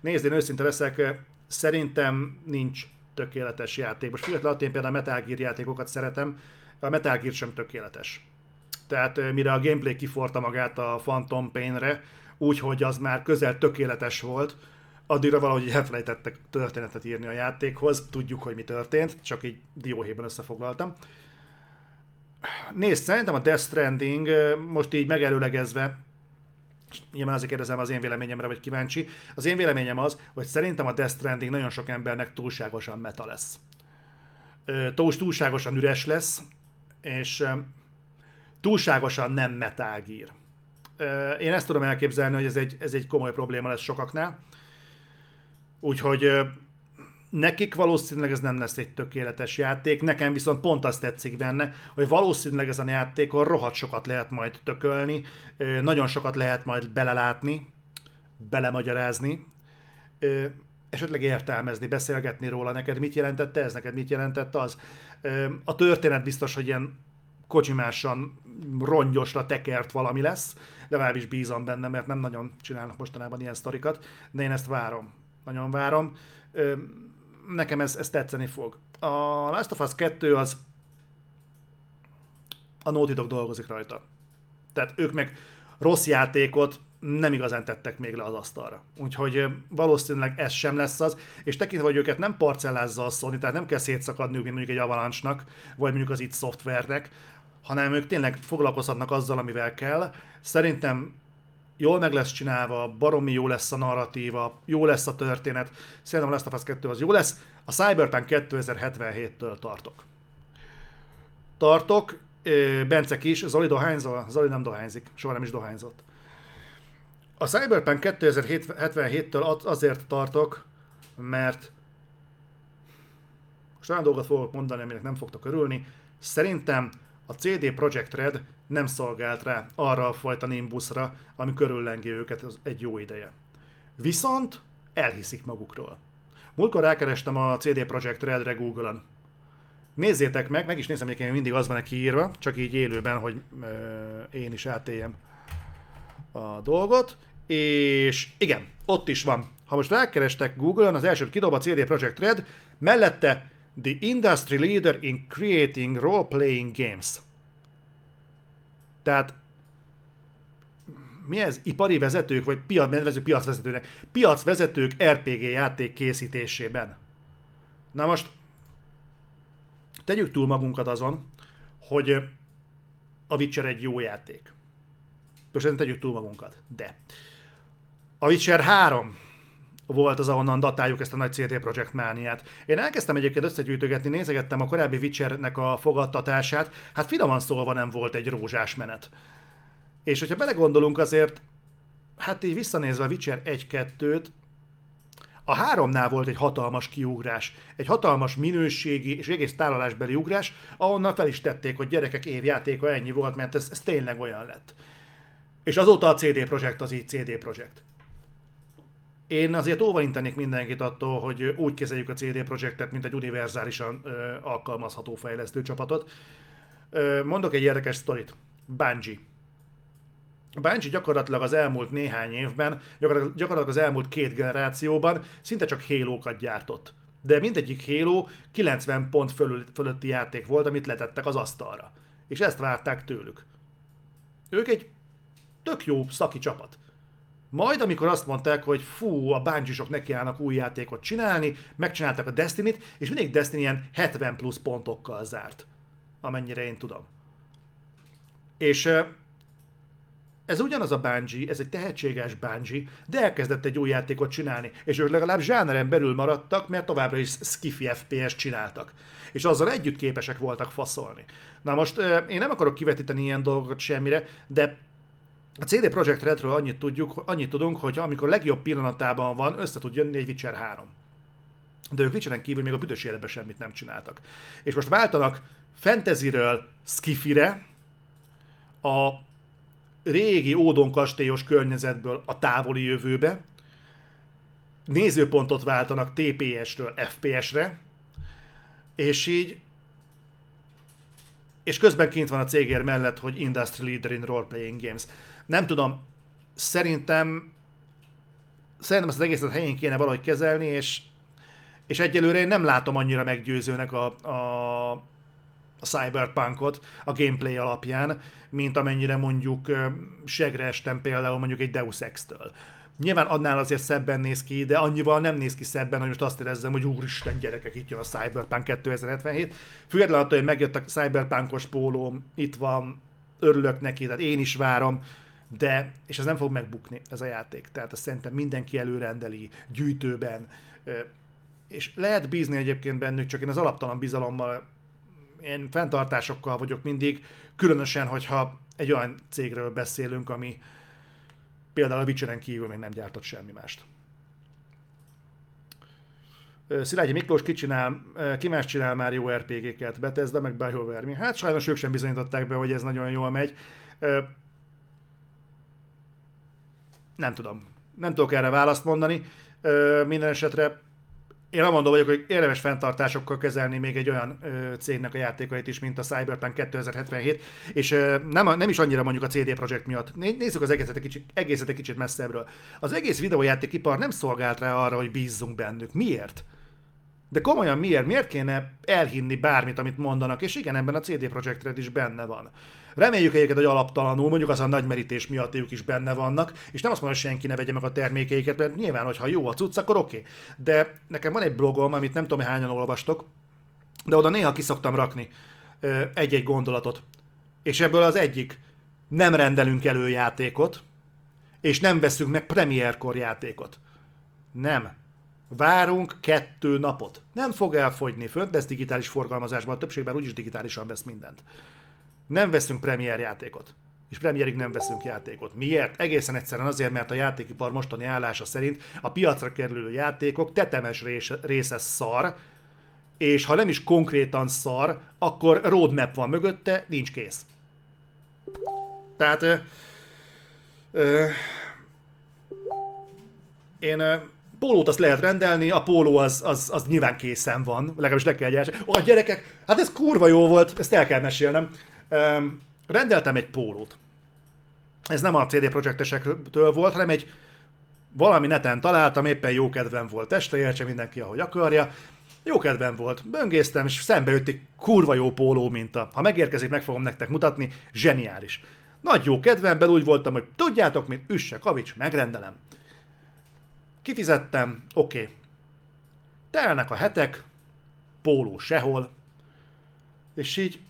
Speaker 1: Nézd, én őszinte leszek, szerintem nincs tökéletes játék. Most függetlenül én például a Metal Gear játékokat szeretem, a Metal Gear sem tökéletes. Tehát mire a gameplay kiforta magát a Phantom Pain-re, úgyhogy az már közel tökéletes volt, addigra valahogy elfelejtettek történetet írni a játékhoz, tudjuk, hogy mi történt, csak így dióhéjban összefoglaltam. Nézd, szerintem a Death Stranding most így megelőlegezve, nyilván azért kérdezem az én véleményemre, vagy kíváncsi. Az én véleményem az, hogy szerintem a Death Stranding nagyon sok embernek túlságosan meta lesz. Túl, túlságosan üres lesz, és túlságosan nem metágír. Én ezt tudom elképzelni, hogy ez egy, ez egy komoly probléma lesz sokaknál. Úgyhogy nekik valószínűleg ez nem lesz egy tökéletes játék, nekem viszont pont azt tetszik benne, hogy valószínűleg ezen a játékon rohadt sokat lehet majd tökölni, nagyon sokat lehet majd belelátni, belemagyarázni, esetleg értelmezni, beszélgetni róla, neked mit jelentette ez, neked mit jelentette az. A történet biztos, hogy ilyen kocsimásan rongyosra tekert valami lesz, legalábbis bízom benne, mert nem nagyon csinálnak mostanában ilyen sztorikat, de én ezt várom. Nagyon várom. Nekem ez, ez tetszeni fog. A Last of Us 2 az a Naughty Dog dolgozik rajta. Tehát ők meg rossz játékot nem igazán tettek még le az asztalra. Úgyhogy valószínűleg ez sem lesz az, és tekintve, hogy őket nem parcellázza a Sony, tehát nem kell szétszakadniuk, mint mondjuk egy Avalanche-nak, vagy mondjuk az itt Software-nek, hanem ők tényleg foglalkozhatnak azzal, amivel kell. Szerintem jól meg lesz csinálva, baromi jó lesz a narratíva, jó lesz a történet, szerintem a Last of Us 2 az jó lesz. A Cyberpunk 2077-től tartok. Tartok, Bence kis, Zoli dohányzol? Zoli nem dohányzik, soha nem is dohányzott. A Cyberpunk 2077-től azért tartok, mert most olyan dolgot fogok mondani, aminek nem fogtok örülni. Szerintem a CD Projekt Red nem szolgált rá arra a fajta nimbuszra, ami körüllengi őket egy jó ideje. Viszont elhiszik magukról. Múltkor rákerestem a CD Projekt Redre Google-on. Nézzétek meg, meg is nézem, hogy mindig az van neki írva, csak így élőben, hogy ö, én is átéljem a dolgot. És igen, ott is van. Ha most rákerestek Google-on, az első kidob a CD Projekt Red, mellette The Industry Leader in Creating Role-Playing Games. Tehát mi ez? Ipari vezetők, vagy piac, piacvezetőnek? Piacvezetők RPG játék készítésében. Na most tegyük túl magunkat azon, hogy a Witcher egy jó játék. Most tegyük túl magunkat. De a Witcher 3 volt az, ahonnan datáljuk ezt a nagy CD Projekt mániát. Én elkezdtem egyébként összegyűjtögetni, nézegettem a korábbi Witchernek a fogadtatását, hát finoman szólva nem volt egy rózsás menet. És hogyha belegondolunk azért, hát így visszanézve a Witcher 1-2-t, a háromnál volt egy hatalmas kiugrás, egy hatalmas minőségi és egész tálalásbeli ugrás, ahonnan fel is tették, hogy gyerekek évjátéka ennyi volt, mert ez, ez tényleg olyan lett. És azóta a CD Projekt az így CD Projekt. Én azért óvaintenék mindenkit attól, hogy úgy kezeljük a CD Projektet, mint egy univerzálisan ö, alkalmazható fejlesztő csapatot. Ö, mondok egy érdekes sztorit. Bungie. Bungie gyakorlatilag az elmúlt néhány évben, gyakorlatilag az elmúlt két generációban szinte csak halo gyártott. De mindegyik Halo 90 pont fölül, fölötti játék volt, amit letettek az asztalra. És ezt várták tőlük. Ők egy tök jó szaki csapat. Majd, amikor azt mondták, hogy fú, a bungie nekiállnak új játékot csinálni, megcsináltak a Destiny-t, és mindig Destiny ilyen 70 plusz pontokkal zárt. Amennyire én tudom. És ez ugyanaz a Bungie, ez egy tehetséges Bungie, de elkezdett egy új játékot csinálni, és ők legalább zsáneren belül maradtak, mert továbbra is Skiffy FPS csináltak. És azzal együtt képesek voltak faszolni. Na most én nem akarok kivetíteni ilyen dolgokat semmire, de a CD Projekt Redről annyit, tudjuk, annyit tudunk, hogy amikor legjobb pillanatában van, össze tud jönni egy Witcher 3. De ők Witcheren kívül még a büdös életben semmit nem csináltak. És most váltanak fantasyről skifire, a régi Ódon kastélyos környezetből a távoli jövőbe, nézőpontot váltanak TPS-ről FPS-re, és így és közben kint van a cégér mellett, hogy Industry Leader in Role Playing Games nem tudom, szerintem szerintem ezt az egészet helyén kéne valahogy kezelni, és, és egyelőre én nem látom annyira meggyőzőnek a, a, a Cyberpunkot a gameplay alapján, mint amennyire mondjuk segre estem például mondjuk egy Deus Ex-től. Nyilván annál azért szebben néz ki, de annyival nem néz ki szebben, hogy most azt érezzem, hogy úristen gyerekek, itt jön a Cyberpunk 2077. Függetlenül attól, hogy megjött a Cyberpunkos pólóm, itt van, örülök neki, tehát én is várom, de, és ez nem fog megbukni, ez a játék. Tehát azt szerintem mindenki előrendeli, gyűjtőben, és lehet bízni egyébként bennük, csak én az alaptalan bizalommal, én fenntartásokkal vagyok mindig, különösen, hogyha egy olyan cégről beszélünk, ami például a Witcheren kívül még nem gyártott semmi mást. Szilágyi Miklós ki, csinál, ki más csinál már jó RPG-ket, Bethesda, meg BioWare. Hát sajnos ők sem bizonyították be, hogy ez nagyon jól megy nem tudom. Nem tudok erre választ mondani. Minden esetre én mondom vagyok, hogy érdemes fenntartásokkal kezelni még egy olyan ö, cégnek a játékait is, mint a Cyberpunk 2077, és ö, nem, nem is annyira mondjuk a CD Projekt miatt. Nézzük az egészet egy kicsit, egészet egy kicsit messzebbről. Az egész videójátékipar nem szolgált rá arra, hogy bízzunk bennük. Miért? De komolyan miért? Miért kéne elhinni bármit, amit mondanak? És igen, ebben a CD Projekt Red is benne van. Reméljük egyébként, hogy alaptalanul, mondjuk az a nagy merítés miatt ők is benne vannak, és nem azt mondom, hogy senki ne vegye meg a termékeiket, mert nyilván, hogyha jó a cucc, akkor oké. Okay. De nekem van egy blogom, amit nem tudom, hányan olvastok, de oda néha kiszoktam rakni egy-egy gondolatot. És ebből az egyik, nem rendelünk elő játékot, és nem veszünk meg premierkor játékot. Nem. Várunk kettő napot. Nem fog elfogyni, fönt lesz digitális forgalmazásban, a többségben úgyis digitálisan vesz mindent nem veszünk premier játékot. És premierig nem veszünk játékot. Miért? Egészen egyszerűen azért, mert a játékipar mostani állása szerint a piacra kerülő játékok tetemes része szar, és ha nem is konkrétan szar, akkor roadmap van mögötte, nincs kész. Tehát ö, ö, én ö, pólót azt lehet rendelni, a póló az, az, az nyilván készen van, legalábbis le kell gyártani. Ó, a gyerekek, hát ez kurva jó volt, ezt el kell mesélnem rendeltem egy pólót. Ez nem a CD projektesektől volt, hanem egy valami neten találtam, éppen jó kedvem volt este, értse mindenki, ahogy akarja. Jó kedvem volt, böngésztem, és szembe jött egy kurva jó póló minta. Ha megérkezik, meg fogom nektek mutatni, zseniális. Nagy jó kedvemben úgy voltam, hogy tudjátok mit, üsse kavics, megrendelem. Kifizettem, oké. Okay. Telnek a hetek, póló sehol, és így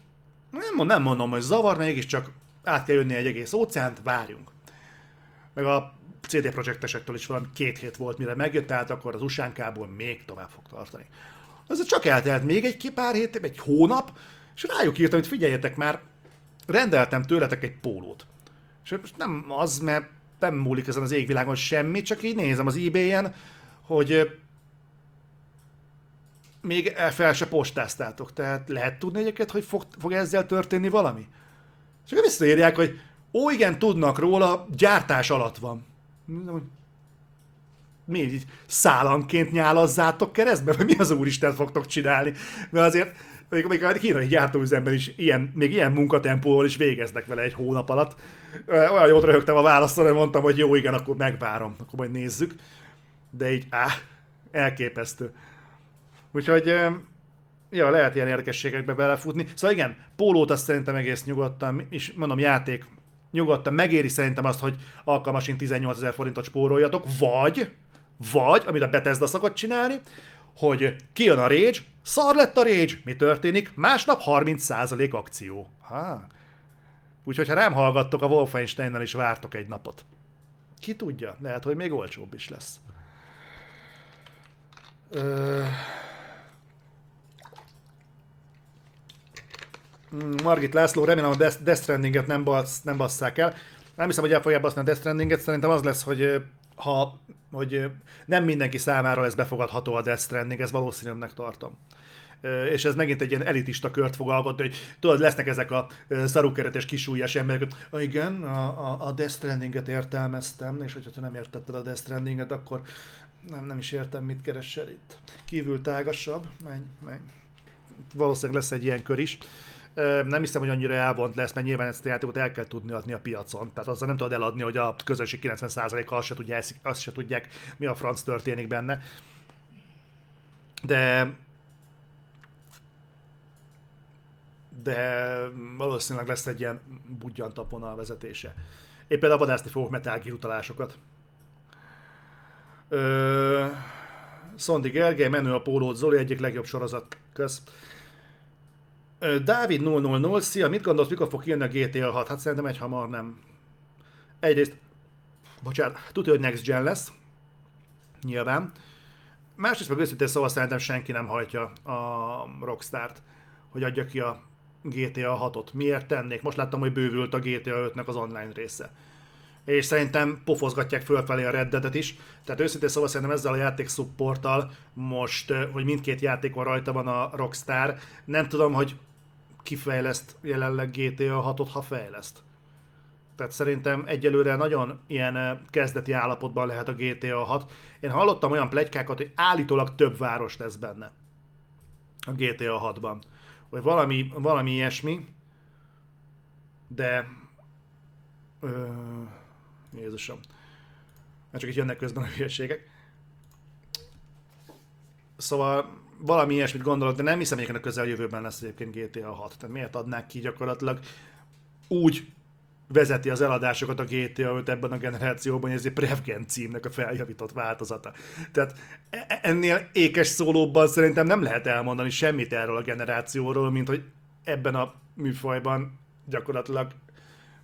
Speaker 1: nem, nem mondom, hogy zavar, mégiscsak át kell jönni egy egész óceánt, várjunk. Meg a CD Projektesektől is valami két hét volt, mire megjött, tehát akkor az usánkából még tovább fog tartani. Az csak eltelt még egy pár hét, egy hónap, és rájuk írtam, hogy figyeljetek már, rendeltem tőletek egy pólót. És most nem az, mert nem múlik ezen az égvilágon semmi, csak így nézem az eBay-en, hogy még fel se postáztátok, tehát lehet tudni egyébként, hogy fog, fog ezzel történni valami? És akkor visszaírják, hogy ó igen, tudnak róla, gyártás alatt van. Mi így szálanként nyálazzátok keresztbe, vagy mi az úristen fogtok csinálni? Mert azért még, még a kínai gyártóüzemben is ilyen, még ilyen munkatempóval is végeznek vele egy hónap alatt. Olyan jót röhögtem a választani, hogy mondtam, hogy jó, igen, akkor megvárom, akkor majd nézzük. De így, áh, elképesztő. Úgyhogy ja, lehet ilyen érdekességekbe belefutni. Szóval igen, pólót azt szerintem egész nyugodtan, és mondom, játék nyugodtan megéri szerintem azt, hogy alkalmasint 18 ezer forintot spóroljatok, vagy, vagy, amit a Bethesda szokott csinálni, hogy kijön a Rage, szar lett a Rage, mi történik? Másnap 30% akció. Ha. Úgyhogy ha rám hallgattok, a Wolfensteinnel is vártok egy napot. Ki tudja, lehet, hogy még olcsóbb is lesz. Ö... Margit László, remélem a Death, Stranding-et nem, bassz, nem basszák el. Nem hiszem, hogy el fogják baszni a Death Stranding-et, szerintem az lesz, hogy ha hogy nem mindenki számára ez befogadható a Death Stranding, ez valószínűnek tartom. És ez megint egy ilyen elitista kört fog alkotni, hogy tudod, lesznek ezek a szarukeretes kisúlyás emberek, hogy igen, a, a, a Death Stranding-et értelmeztem, és hogyha te nem értetted a Death Stranding-et, akkor nem, nem is értem, mit keresel itt. Kívül tágasabb, menj, menj. Valószínűleg lesz egy ilyen kör is. Nem hiszem, hogy annyira elvont lesz, mert nyilván ezt a játékot el kell tudni adni a piacon. Tehát azzal nem tudod eladni, hogy a közönség 90%-a azt se, tudja, azt se tudják, mi a franc történik benne. De de valószínűleg lesz egy ilyen budjantapon a vezetése. Én például vadászni fogok Metal Gear utalásokat. Ö... Szondi Gergely, menő a pólót, Zoli egyik legjobb sorozat. Kösz. Dávid 000, szia, mit gondolsz, mikor fog kijönni a GTA 6? Hát szerintem egy hamar nem. Egyrészt, bocsánat, tudja, hogy Next Gen lesz, nyilván. Másrészt meg őszintén szóval szerintem senki nem hajtja a Rockstart, hogy adja ki a GTA 6-ot. Miért tennék? Most láttam, hogy bővült a GTA 5-nek az online része. És szerintem pofozgatják fölfelé a Reddedet is. Tehát őszintén szóval szerintem ezzel a játék supporttal most, hogy mindkét játékon rajta van a Rockstar, nem tudom, hogy kifejleszt jelenleg GTA 6-ot, ha fejleszt. Tehát szerintem egyelőre nagyon ilyen kezdeti állapotban lehet a GTA 6. Én hallottam olyan plegykákat, hogy állítólag több város lesz benne a GTA 6-ban. Vagy valami, valami ilyesmi, de... Ö, Jézusom. Mert csak itt jönnek közben a hülyeségek. Szóval valami ilyesmit gondolok, de nem hiszem, hogy a közeljövőben lesz egyébként GTA 6. Tehát miért adnák ki gyakorlatilag úgy vezeti az eladásokat a GTA 5 ebben a generációban, hogy ez egy Prevgen címnek a feljavított változata. Tehát e- e- ennél ékes szólóban szerintem nem lehet elmondani semmit erről a generációról, mint hogy ebben a műfajban gyakorlatilag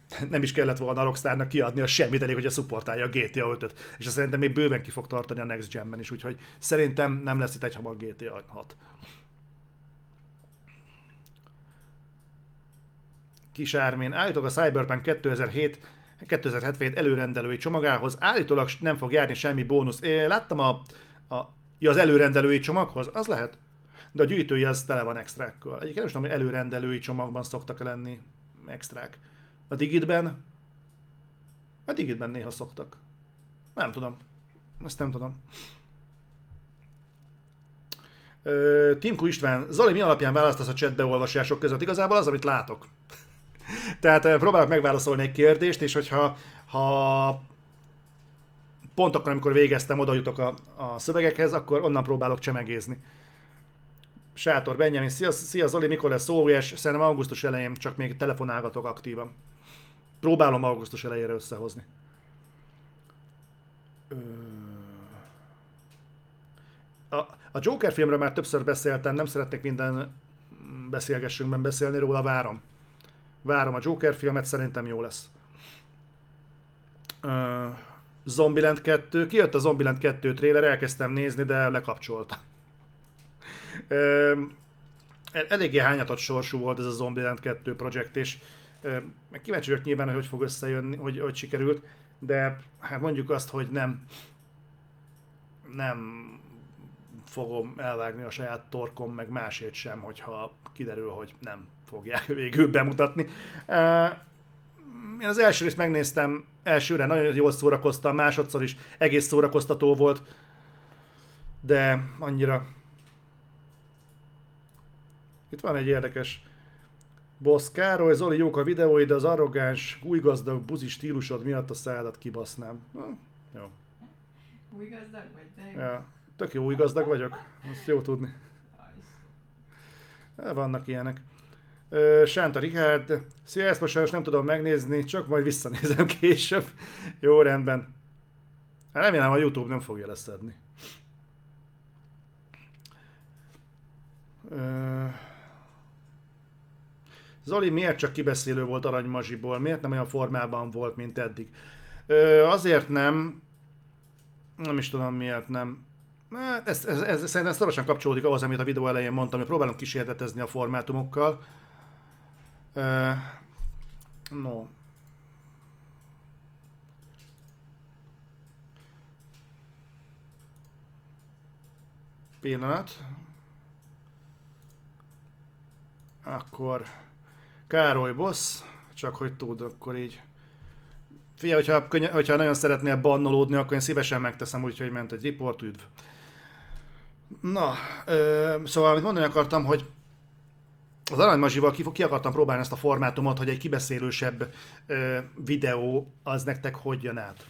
Speaker 1: *laughs* nem is kellett volna a Rockstarnak kiadni a semmit, elég, hogy a supportálja a GTA 5-öt. És azt szerintem még bőven ki fog tartani a Next Gen-ben is, úgyhogy szerintem nem lesz itt egy hamar GTA 6. Kis Ármén, állítólag a Cyberpunk 2007 2077 előrendelői csomagához állítólag nem fog járni semmi bónusz. Én láttam a, a, ja, az előrendelői csomaghoz, az lehet. De a gyűjtői az tele van extrákkal. Egyébként nem tudom, hogy előrendelői csomagban szoktak lenni extrák. A Digitben? A Digitben néha szoktak. Nem tudom. Ezt nem tudom. Timku István, Zoli, mi alapján választasz a chat beolvasások között? Igazából az, amit látok. *laughs* Tehát próbálok megválaszolni egy kérdést, és hogyha ha pont akkor, amikor végeztem, oda jutok a, a szövegekhez, akkor onnan próbálok csemegézni. Sátor Benjamin, szia, szia Zoli, mikor lesz OVS? Szerintem augusztus elején, csak még telefonálgatok aktívan. Próbálom augusztus elejére összehozni. A, a Joker filmről már többször beszéltem, nem szeretnék minden beszélgessünkben beszélni róla, várom. Várom a Joker filmet, szerintem jó lesz. Uh, Zombieland 2, kijött a Zombieland 2 trailer, elkezdtem nézni, de lekapcsoltam. Uh, eléggé hányatott sorsú volt ez a Zombieland 2 projekt, és meg kíváncsi vagyok nyilván, hogy hogy fog összejönni, hogy, hogy sikerült, de hát mondjuk azt, hogy nem nem fogom elvágni a saját torkom, meg másét sem, hogyha kiderül, hogy nem fogják *laughs* végül bemutatni. Én az első részt megnéztem, elsőre nagyon jól szórakoztam, másodszor is egész szórakoztató volt, de annyira... Itt van egy érdekes Boss Károly, Zoli, jók a videóid, de az arrogáns, új gazdag buzi stílusod miatt a szádat kibasznám. Hm, jó.
Speaker 2: Új gazdag vagy? De
Speaker 1: Ja. Tök jó új gazdag vagyok. Azt jó tudni. Vannak ilyenek. Sánta Richard, szia, ezt most sajnos nem tudom megnézni, csak majd visszanézem *laughs* később. Jó, rendben. Hát remélem a Youtube nem fogja leszedni. Ö, Zoli miért csak kibeszélő volt Arany Mazsiból? Miért nem olyan formában volt, mint eddig? Ö, azért nem, nem is tudom miért nem. Hát ez, ez, ez, szerintem szorosan kapcsolódik ahhoz, amit a videó elején mondtam, hogy próbálom kísérletezni a formátumokkal. Uh, no. Pillanat. Akkor Károly Boss, csak hogy tud, akkor így. Figyelj, hogyha, hogyha nagyon szeretnél bannolódni, akkor én szívesen megteszem, úgyhogy ment egy report, üdv. Na, ö, szóval amit mondani akartam, hogy az Aranymazsival ki, ki akartam próbálni ezt a formátumot, hogy egy kibeszélősebb ö, videó az nektek hogy jön át.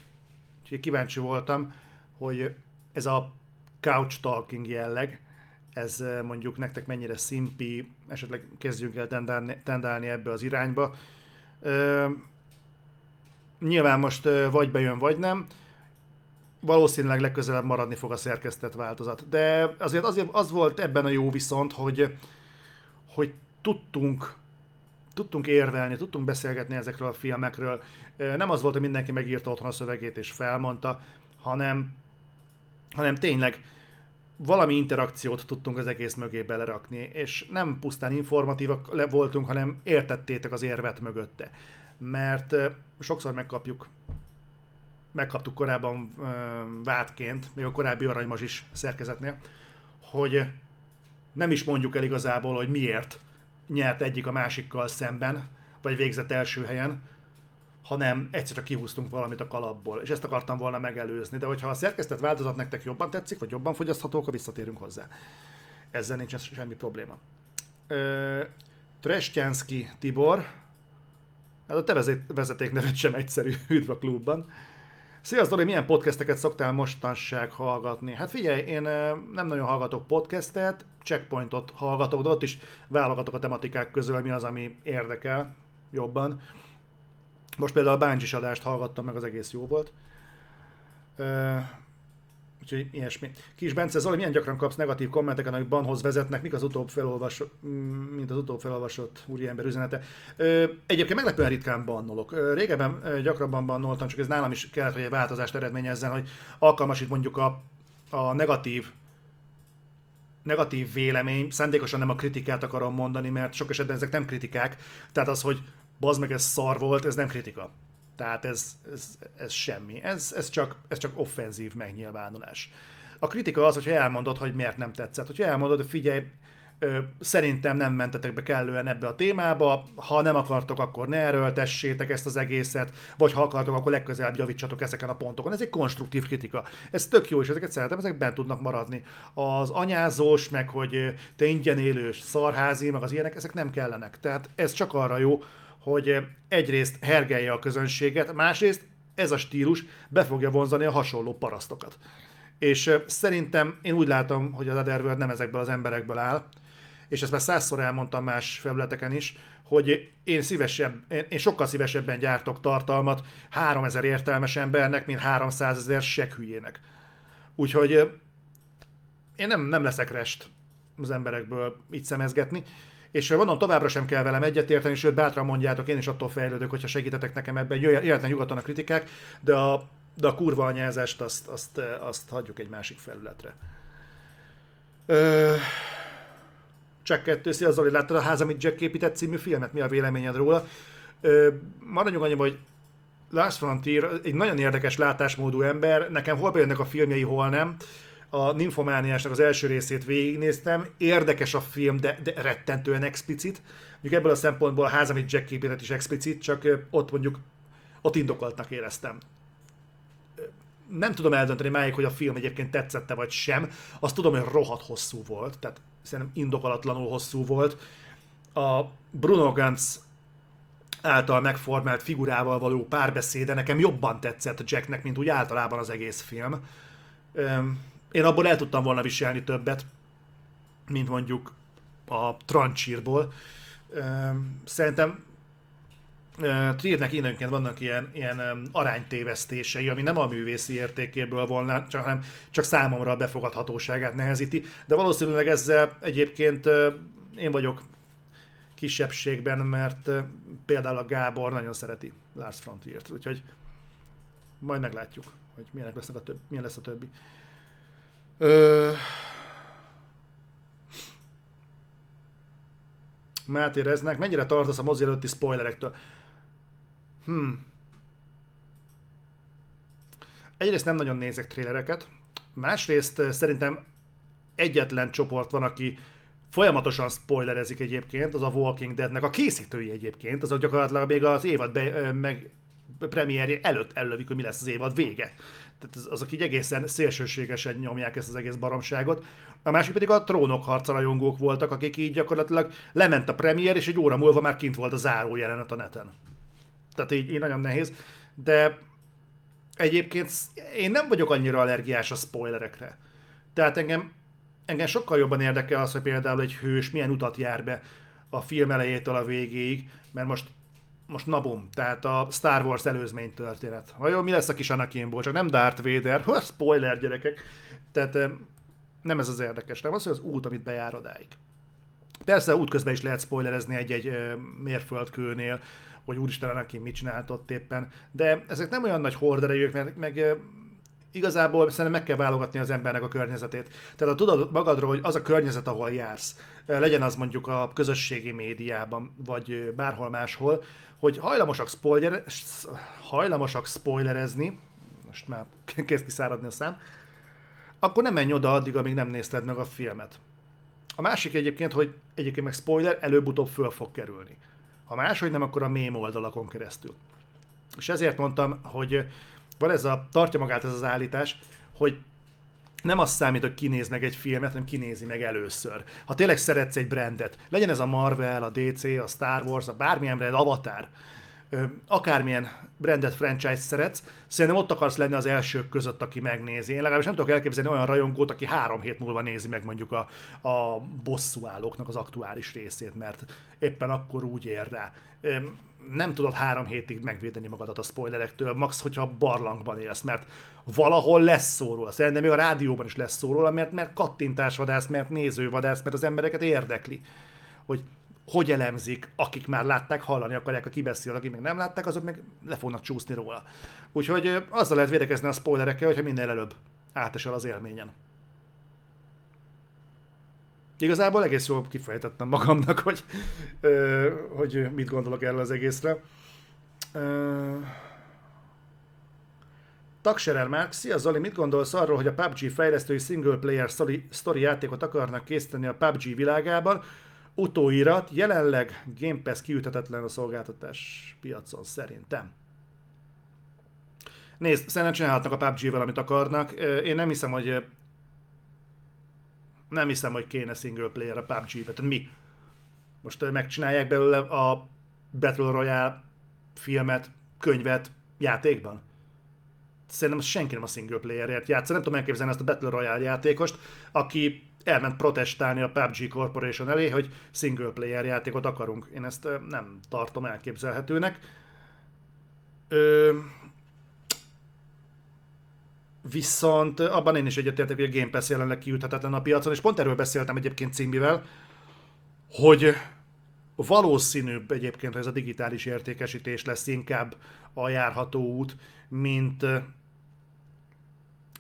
Speaker 1: Úgyhogy kíváncsi voltam, hogy ez a couch talking jelleg, ez mondjuk nektek mennyire szimpi, esetleg kezdjünk el tendálni, tendálni ebbe az irányba. Ö, nyilván most vagy bejön, vagy nem valószínűleg legközelebb maradni fog a szerkesztett változat. De azért, azért az volt ebben a jó viszont, hogy, hogy tudtunk, tudtunk érvelni, tudtunk beszélgetni ezekről a filmekről. Nem az volt, hogy mindenki megírta otthon a szövegét és felmondta, hanem, hanem tényleg valami interakciót tudtunk az egész mögé belerakni, és nem pusztán informatívak voltunk, hanem értettétek az érvet mögötte. Mert sokszor megkapjuk megkaptuk korábban vádként, még a korábbi aranymazs is szerkezetnél, hogy nem is mondjuk el igazából, hogy miért nyert egyik a másikkal szemben, vagy végzett első helyen, hanem egyszerűen kihúztunk valamit a kalapból, és ezt akartam volna megelőzni. De hogyha a szerkesztett változat nektek jobban tetszik, vagy jobban fogyasztható, akkor visszatérünk hozzá. Ezzel nincs semmi probléma. Trestjánszki Tibor, hát a te vezetékneved sem egyszerű, *laughs* üdv a klubban. Sziasztok, Dori, milyen podcasteket szoktál mostanság hallgatni? Hát figyelj, én nem nagyon hallgatok podcastet, checkpointot hallgatok, de ott is válogatok a tematikák közül, mi az, ami érdekel jobban. Most például a Bungee adást hallgattam, meg az egész jó volt. Úgyhogy ilyesmi. Kis Bence, Zoli, milyen gyakran kapsz negatív kommenteket, amik banhoz vezetnek, mik az utóbb felolvasott, mint az utóbb felolvasott úriember üzenete. Ö, egyébként meglepően ritkán bannolok. Ö, régebben gyakrabban bannoltam, csak ez nálam is kellett, hogy egy változást eredményezzen, hogy alkalmasít mondjuk a, a negatív negatív vélemény, szándékosan nem a kritikát akarom mondani, mert sok esetben ezek nem kritikák, tehát az, hogy bazd meg ez szar volt, ez nem kritika. Tehát ez, ez, ez semmi. Ez, ez, csak, ez csak offenzív megnyilvánulás. A kritika az, hogy elmondod, hogy miért nem tetszett. Hogyha elmondod, hogy figyelj, szerintem nem mentetek be kellően ebbe a témába, ha nem akartok, akkor ne erőltessétek ezt az egészet, vagy ha akartok, akkor legközelebb javítsatok ezeken a pontokon. Ez egy konstruktív kritika. Ez tök jó, és ezeket szeretem, ezek bent tudnak maradni. Az anyázós, meg hogy te ingyen élős, szarházi, meg az ilyenek, ezek nem kellenek. Tehát ez csak arra jó, hogy eh, egyrészt hergelje a közönséget, másrészt ez a stílus be fogja vonzani a hasonló parasztokat. És eh, szerintem én úgy látom, hogy az Otherworld nem ezekből az emberekből áll, és ezt már százszor elmondtam más felületeken is, hogy én, szívesebb, én sokkal szívesebben gyártok tartalmat 3000 értelmes embernek, mint 300 ezer sekhülyének. Úgyhogy eh, én nem, nem leszek rest az emberekből így szemezgetni, és mondom, továbbra sem kell velem egyetérteni, sőt, bátran mondjátok, én is attól fejlődök, hogyha segítetek nekem ebben, jöjjön nyugodtan a kritikák, de a, de a kurva anyázást azt, azt, azt hagyjuk egy másik felületre. Ö... Csak kettő, szia Zoli, láttad a ház, amit Jack épített című filmet? Mi a véleményed róla? Ö, maradjunk annyi, hogy Lars Frontier egy nagyon érdekes látásmódú ember, nekem hol bejönnek a filmjei, hol nem a Nymphomániásnak az első részét végignéztem. Érdekes a film, de, de rettentően explicit. Mondjuk ebből a szempontból a ház, amit Jack épített is explicit, csak ott mondjuk ott indokoltnak éreztem. Nem tudom eldönteni máig, hogy a film egyébként tetszette vagy sem. Azt tudom, hogy rohadt hosszú volt, tehát szerintem indokolatlanul hosszú volt. A Bruno Ganz által megformált figurával való párbeszéde nekem jobban tetszett Jacknek, mint úgy általában az egész film én abból el tudtam volna viselni többet, mint mondjuk a Trancsírból. Szerintem Triernek időnként vannak ilyen, ilyen aránytévesztései, ami nem a művészi értékéből volna, csak, hanem csak számomra a befogadhatóságát nehezíti, de valószínűleg ezzel egyébként én vagyok kisebbségben, mert például a Gábor nagyon szereti Lars Frontiert, úgyhogy majd meglátjuk, hogy milyen lesz a, több, milyen lesz a többi. Ö... Máté Reznek, mennyire tartasz a mozi előtti spoilerektől? Hmm. Egyrészt nem nagyon nézek trélereket, másrészt szerintem egyetlen csoport van, aki folyamatosan spoilerezik egyébként, az a Walking Deadnek a készítői egyébként, azok gyakorlatilag még az évad be, meg premierje előtt ellövik, hogy mi lesz az évad vége. Tehát az, azok így egészen szélsőségesen nyomják ezt az egész baromságot. A másik pedig a trónok harca rajongók voltak, akik így gyakorlatilag lement a premier, és egy óra múlva már kint volt a záró jelenet a neten. Tehát így, így nagyon nehéz. De egyébként én nem vagyok annyira allergiás a spoilerekre. Tehát engem, engem sokkal jobban érdekel az, hogy például egy hős milyen utat jár be a film elejétől a végéig, mert most most nabum, tehát a Star Wars előzmény történet. Vajon mi lesz a kis Anakinból? Csak nem Darth Vader, ha spoiler gyerekek. Tehát nem ez az érdekes, nem az, hogy az út, amit bejár odáig. Persze útközben is lehet spoilerezni egy-egy mérföldkőnél, hogy úristen Anakin mit csinált ott éppen, de ezek nem olyan nagy horderejűk, meg, meg igazából szerintem meg kell válogatni az embernek a környezetét. Tehát ha tudod magadról, hogy az a környezet, ahol jársz, legyen az mondjuk a közösségi médiában, vagy bárhol máshol, hogy hajlamosak, spoiler, hajlamosak spoilerezni, most már *laughs* kezd kiszáradni a szám, akkor nem menj oda addig, amíg nem nézted meg a filmet. A másik egyébként, hogy egyébként meg spoiler, előbb-utóbb föl fog kerülni. Ha máshogy nem, akkor a mém oldalakon keresztül. És ezért mondtam, hogy van ez a, tartja magát ez az állítás, hogy nem az számít, hogy kinéz meg egy filmet, hanem kinézi meg először. Ha tényleg szeretsz egy brandet, legyen ez a Marvel, a DC, a Star Wars, a bármilyen brand, Avatar, akármilyen brandet franchise szeretsz, szerintem ott akarsz lenni az elsők között, aki megnézi. Én legalábbis nem tudok elképzelni olyan rajongót, aki három hét múlva nézi meg mondjuk a, a bosszúállóknak az aktuális részét, mert éppen akkor úgy ér rá. Nem tudod három hétig megvédeni magadat a spoilerektől, max, hogyha barlangban élsz, mert valahol lesz szó róla. Szerintem még a rádióban is lesz szó róla, mert, mert kattintásvadász, mert nézővadász, mert az embereket érdekli hogy hogy elemzik, akik már látták, hallani akarják, a kibeszél, akik még nem látták, azok meg le fognak csúszni róla. Úgyhogy azzal lehet védekezni a spoilerekkel, hogyha minél előbb átesel az élményen. Igazából egész jól kifejtettem magamnak, hogy, ö, hogy mit gondolok erről az egészre. Ö, Takserer Mark, szia Zoli, mit gondolsz arról, hogy a PUBG fejlesztői single player story játékot akarnak készíteni a PUBG világában, utóirat, jelenleg Game Pass kiüthetetlen a szolgáltatás piacon szerintem. Nézd, szerintem csinálhatnak a PUBG-vel, amit akarnak. Én nem hiszem, hogy nem hiszem, hogy kéne single player a PUBG-be. Mi? Most megcsinálják belőle a Battle Royale filmet, könyvet játékban? Szerintem senki nem a single playerért játszik. Nem tudom elképzelni ezt a Battle Royale játékost, aki elment protestálni a PUBG Corporation elé, hogy single player játékot akarunk. Én ezt nem tartom elképzelhetőnek. Ö, viszont abban én is egyetértek, hogy a Game Pass jelenleg kiüthetetlen a piacon, és pont erről beszéltem egyébként Cimbivel, hogy valószínűbb egyébként, hogy ez a digitális értékesítés lesz inkább a járható út, mint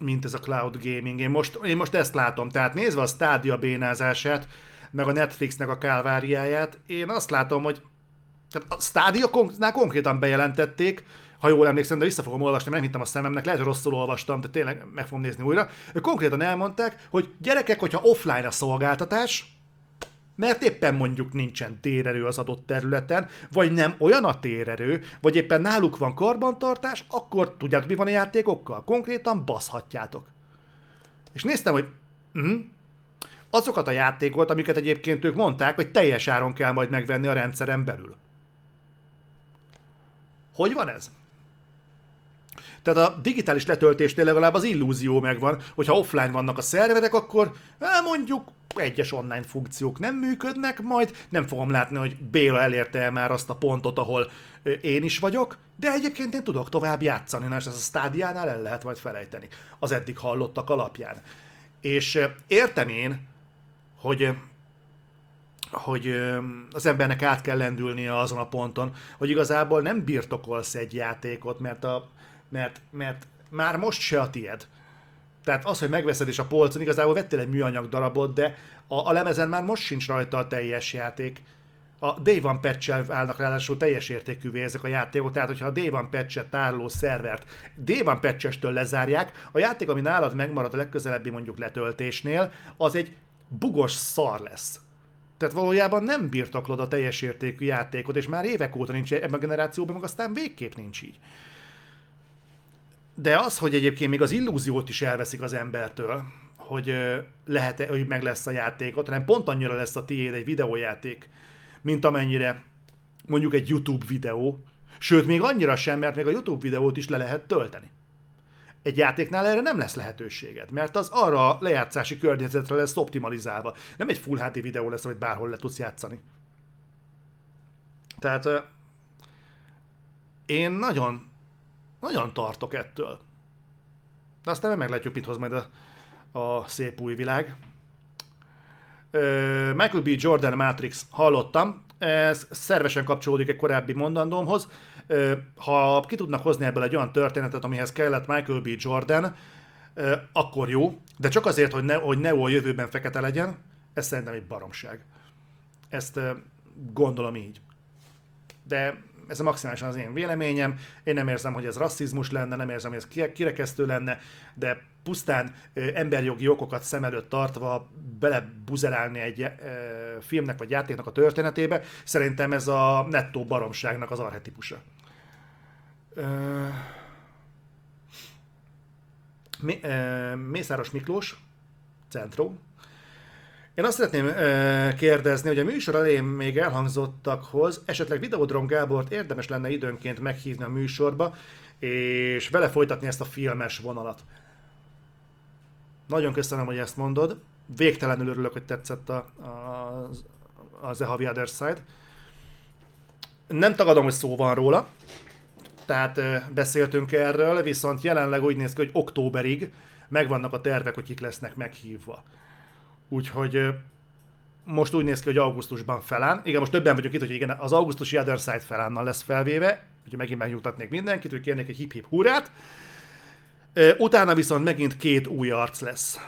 Speaker 1: mint ez a cloud gaming. Én most, én most ezt látom. Tehát nézve a stádia bénázását, meg a Netflixnek a kálváriáját, én azt látom, hogy tehát a stádiaknál konkrétan bejelentették, ha jól emlékszem, de vissza fogom olvasni, mert nem hittem a szememnek, lehet, hogy rosszul olvastam, de tényleg meg fogom nézni újra. Konkrétan elmondták, hogy gyerekek, hogyha offline a szolgáltatás, mert éppen mondjuk nincsen térerő az adott területen, vagy nem olyan a térerő, vagy éppen náluk van karbantartás, akkor tudjátok, mi van a játékokkal? Konkrétan baszhatjátok. És néztem, hogy uh-huh, azokat a játékokat, amiket egyébként ők mondták, hogy teljes áron kell majd megvenni a rendszeren belül. Hogy van ez? Tehát a digitális letöltésnél legalább az illúzió megvan, hogyha offline vannak a szerverek, akkor mondjuk egyes online funkciók nem működnek, majd. Nem fogom látni, hogy Béla elérte el már azt a pontot, ahol én is vagyok, de egyébként én tudok tovább játszani, és ez a stádiánál el lehet majd felejteni. Az eddig hallottak alapján. És értem én, hogy hogy az embernek át kell lendülnie azon a ponton, hogy igazából nem birtokolsz egy játékot, mert, a, mert, mert már most se a tied. Tehát az, hogy megveszed és a polcon, igazából vettél egy műanyag darabot, de a, a lemezen már most sincs rajta a teljes játék. A Day One patch állnak ráadásul teljes értékűvé ezek a játékok, tehát hogyha a Day One patch tároló szervert Day One patch lezárják, a játék, ami nálad megmarad a legközelebbi mondjuk letöltésnél, az egy bugos szar lesz. Tehát valójában nem birtoklod a teljes értékű játékot, és már évek óta nincs ebben a generációban, meg aztán végképp nincs így. De az, hogy egyébként még az illúziót is elveszik az embertől, hogy lehet hogy meg lesz a játékot, hanem pont annyira lesz a tiéd egy videójáték, mint amennyire mondjuk egy YouTube videó, sőt, még annyira sem, mert még a YouTube videót is le lehet tölteni. Egy játéknál erre nem lesz lehetőséged, mert az arra a lejátszási környezetre lesz optimalizálva. Nem egy Full HD videó lesz, amit bárhol le tudsz játszani. Tehát én nagyon, nagyon tartok ettől. De aztán meglátjuk, mit hoz majd a, a szép új világ. Michael B. Jordan Matrix hallottam, ez szervesen kapcsolódik egy korábbi mondandómhoz. Ha ki tudnak hozni ebből egy olyan történetet, amihez kellett Michael B. Jordan, akkor jó, de csak azért, hogy, ne, hogy Neo a jövőben fekete legyen, ez szerintem egy baromság. Ezt gondolom így. De ez a maximálisan az én véleményem. Én nem érzem, hogy ez rasszizmus lenne, nem érzem, hogy ez kirekesztő lenne, de pusztán emberjogi okokat szem előtt tartva belebuzerálni egy filmnek vagy játéknak a történetébe, szerintem ez a nettó baromságnak az arhetipusa. Mészáros Miklós, Centrum. Én azt szeretném ö, kérdezni, hogy a műsor elején még elhangzottakhoz esetleg Videodrom Gábort érdemes lenne időnként meghívni a műsorba, és vele folytatni ezt a filmes vonalat. Nagyon köszönöm, hogy ezt mondod. Végtelenül örülök, hogy tetszett a, a, az The Javi Other Side. Nem tagadom, hogy szó van róla, tehát ö, beszéltünk erről, viszont jelenleg úgy néz ki, hogy októberig megvannak a tervek, hogy kik lesznek meghívva. Úgyhogy most úgy néz ki, hogy augusztusban feláll. Igen, most többen vagyunk itt, hogy igen, az augusztusi Other Side felánnal lesz felvéve, úgyhogy megint megnyugtatnék mindenkit, hogy kérnék egy hip-hip hurrát. Utána viszont megint két új arc lesz.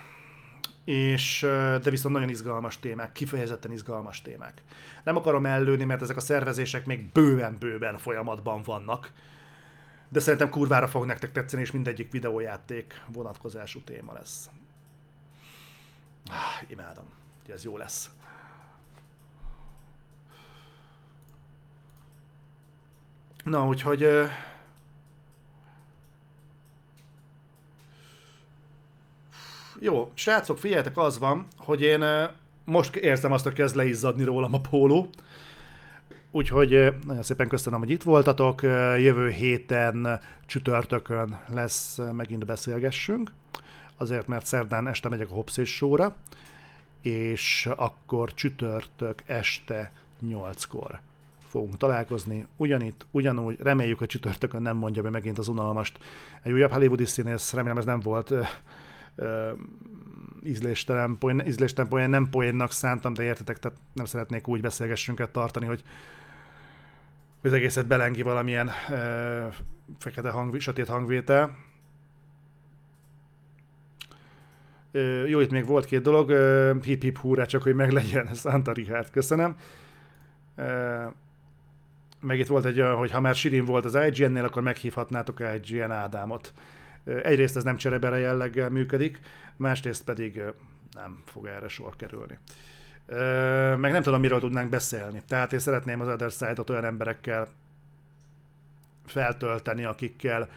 Speaker 1: És, de viszont nagyon izgalmas témák, kifejezetten izgalmas témák. Nem akarom ellőni, mert ezek a szervezések még bőven-bőven folyamatban vannak. De szerintem kurvára fog nektek tetszeni, és mindegyik videójáték vonatkozású téma lesz. Ah, imádom, ez jó lesz. Na, úgyhogy... Jó, srácok, figyeljetek, az van, hogy én most érzem azt, hogy kezd leizzadni rólam a póló. Úgyhogy nagyon szépen köszönöm, hogy itt voltatok. Jövő héten csütörtökön lesz megint beszélgessünk. Azért, mert szerdán este megyek a Hopszés sóra, és akkor csütörtök este 8-kor fogunk találkozni. Ugyanitt, ugyanúgy, reméljük, hogy csütörtökön nem mondja be megint az unalmast. Egy újabb hollywoodi színész, remélem ez nem volt ö, ö, ízléstelen, poén, ízléstelen poén, nem poénnak szántam, de értetek, tehát nem szeretnék úgy beszélgessünket tartani, hogy az egészet belengi valamilyen ö, fekete hang, sötét hangvétel. Ö, jó, itt még volt két dolog, hip hip húrá, csak hogy meglegyen, Santa *laughs* Richard, köszönöm. Meg itt volt egy olyan, hogy ha már Sirin volt az IGN-nél, akkor meghívhatnátok IGN Ádámot. Egyrészt ez nem cserebere jelleggel működik, másrészt pedig nem fog erre sor kerülni. Meg nem tudom, miről tudnánk beszélni. Tehát én szeretném az Other Side-ot olyan emberekkel feltölteni, akikkel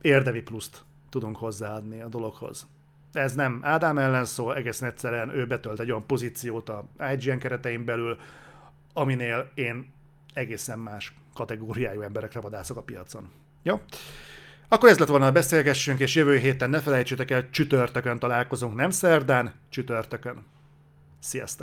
Speaker 1: érdemi pluszt tudunk hozzáadni a dologhoz. Ez nem Ádám ellen szól, egészen egyszerűen ő betölt egy olyan pozíciót a IGN keretein belül, aminél én egészen más kategóriájú emberekre vadászok a piacon. Jó? Akkor ez lett volna a beszélgessünk, és jövő héten ne felejtsétek el, csütörtökön találkozunk, nem szerdán, csütörtökön. Sziasztok!